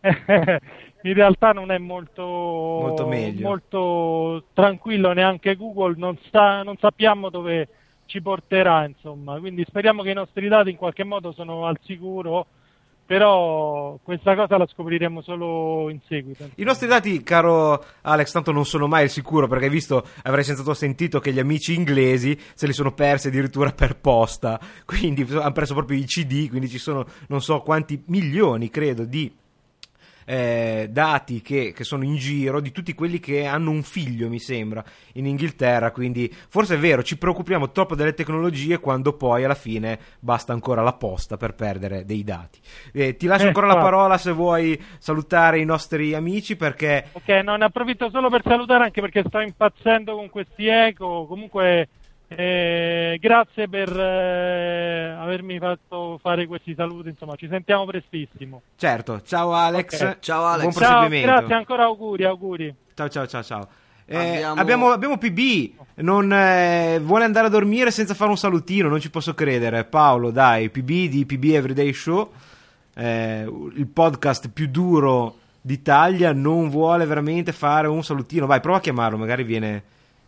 in realtà non è molto, Molto molto tranquillo neanche Google, non, sa- non sappiamo dove ci porterà, insomma, quindi speriamo che i nostri dati in qualche modo sono al sicuro, però questa cosa la scopriremo solo in seguito. I nostri dati, caro Alex, tanto non sono mai sicuro perché hai visto, avrai senz'altro sentito che gli amici inglesi se li sono persi addirittura per posta, quindi hanno perso proprio i CD, quindi ci sono non so quanti milioni, credo, di eh, dati che, che sono in giro di tutti quelli che hanno un figlio, mi sembra, in Inghilterra. Quindi forse è vero, ci preoccupiamo troppo delle tecnologie quando poi alla fine basta ancora la posta per perdere dei dati. Eh, ti lascio Eh, ancora la parola se vuoi salutare i nostri amici perché Ok, no, ne approfitto solo per salutare anche perché sto impazzendo con questi eco. Comunque, eh, grazie per eh, avermi fatto fare questi saluti. Insomma, ci sentiamo prestissimo. Certo, ciao Alex. Ok. Ciao, Alex. Buon Ciao, proseguimento. grazie ancora, auguri, auguri. Ciao ciao ciao ciao. Eh, Abbiamo- abbiamo... abbiamo PB, non eh, vuole andare a dormire senza fare un salutino, non ci posso credere. Paolo, dai, PB di PB Everyday Show, eh, il podcast più duro d'Italia, non vuole veramente fare un salutino. Vai, prova a chiamarlo, magari viene,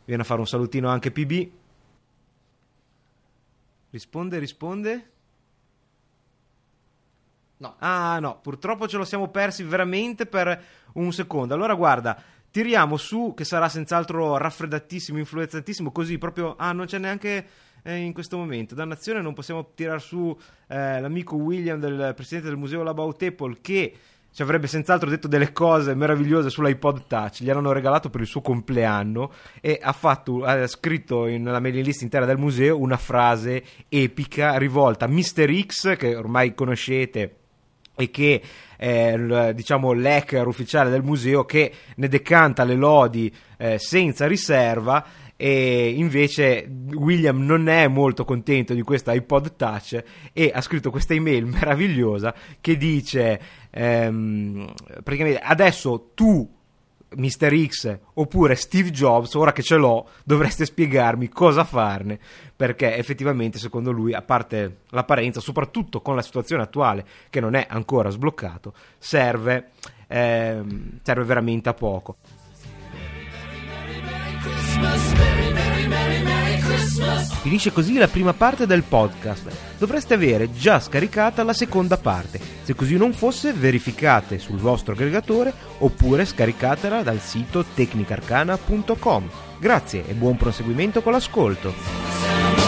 viene a fare un salutino anche PB. Risponde, risponde. No. Ah no, purtroppo ce lo siamo persi veramente per un secondo. Allora guarda, tiriamo su, che sarà senz'altro raffreddatissimo, influenzantissimo, così proprio... Ah, non c'è neanche eh, in questo momento. Dannazione, non possiamo tirare su eh, l'amico William, del presidente del museo Labaut Apple, che ci avrebbe senz'altro detto delle cose meravigliose sull'iPod Touch. Gli hanno regalato per il suo compleanno e ha, fatto, ha scritto nella mailing list intera del museo una frase epica rivolta a Mr. X, che ormai conoscete e che è diciamo l'hacker ufficiale del museo che ne decanta le lodi eh, senza riserva e invece William non è molto contento di questa iPod Touch e ha scritto questa email meravigliosa che dice ehm, praticamente adesso tu Mr. X oppure Steve Jobs, ora che ce l'ho, dovreste spiegarmi cosa farne, perché effettivamente secondo lui, a parte l'apparenza, soprattutto con la situazione attuale che non è ancora sbloccato, serve, ehm, serve veramente a poco. Finisce così la prima parte del podcast. Dovreste avere già scaricata la seconda parte. Se così non fosse, verificate sul vostro aggregatore oppure scaricatela dal sito tecnicarcana.com. Grazie e buon proseguimento con l'ascolto.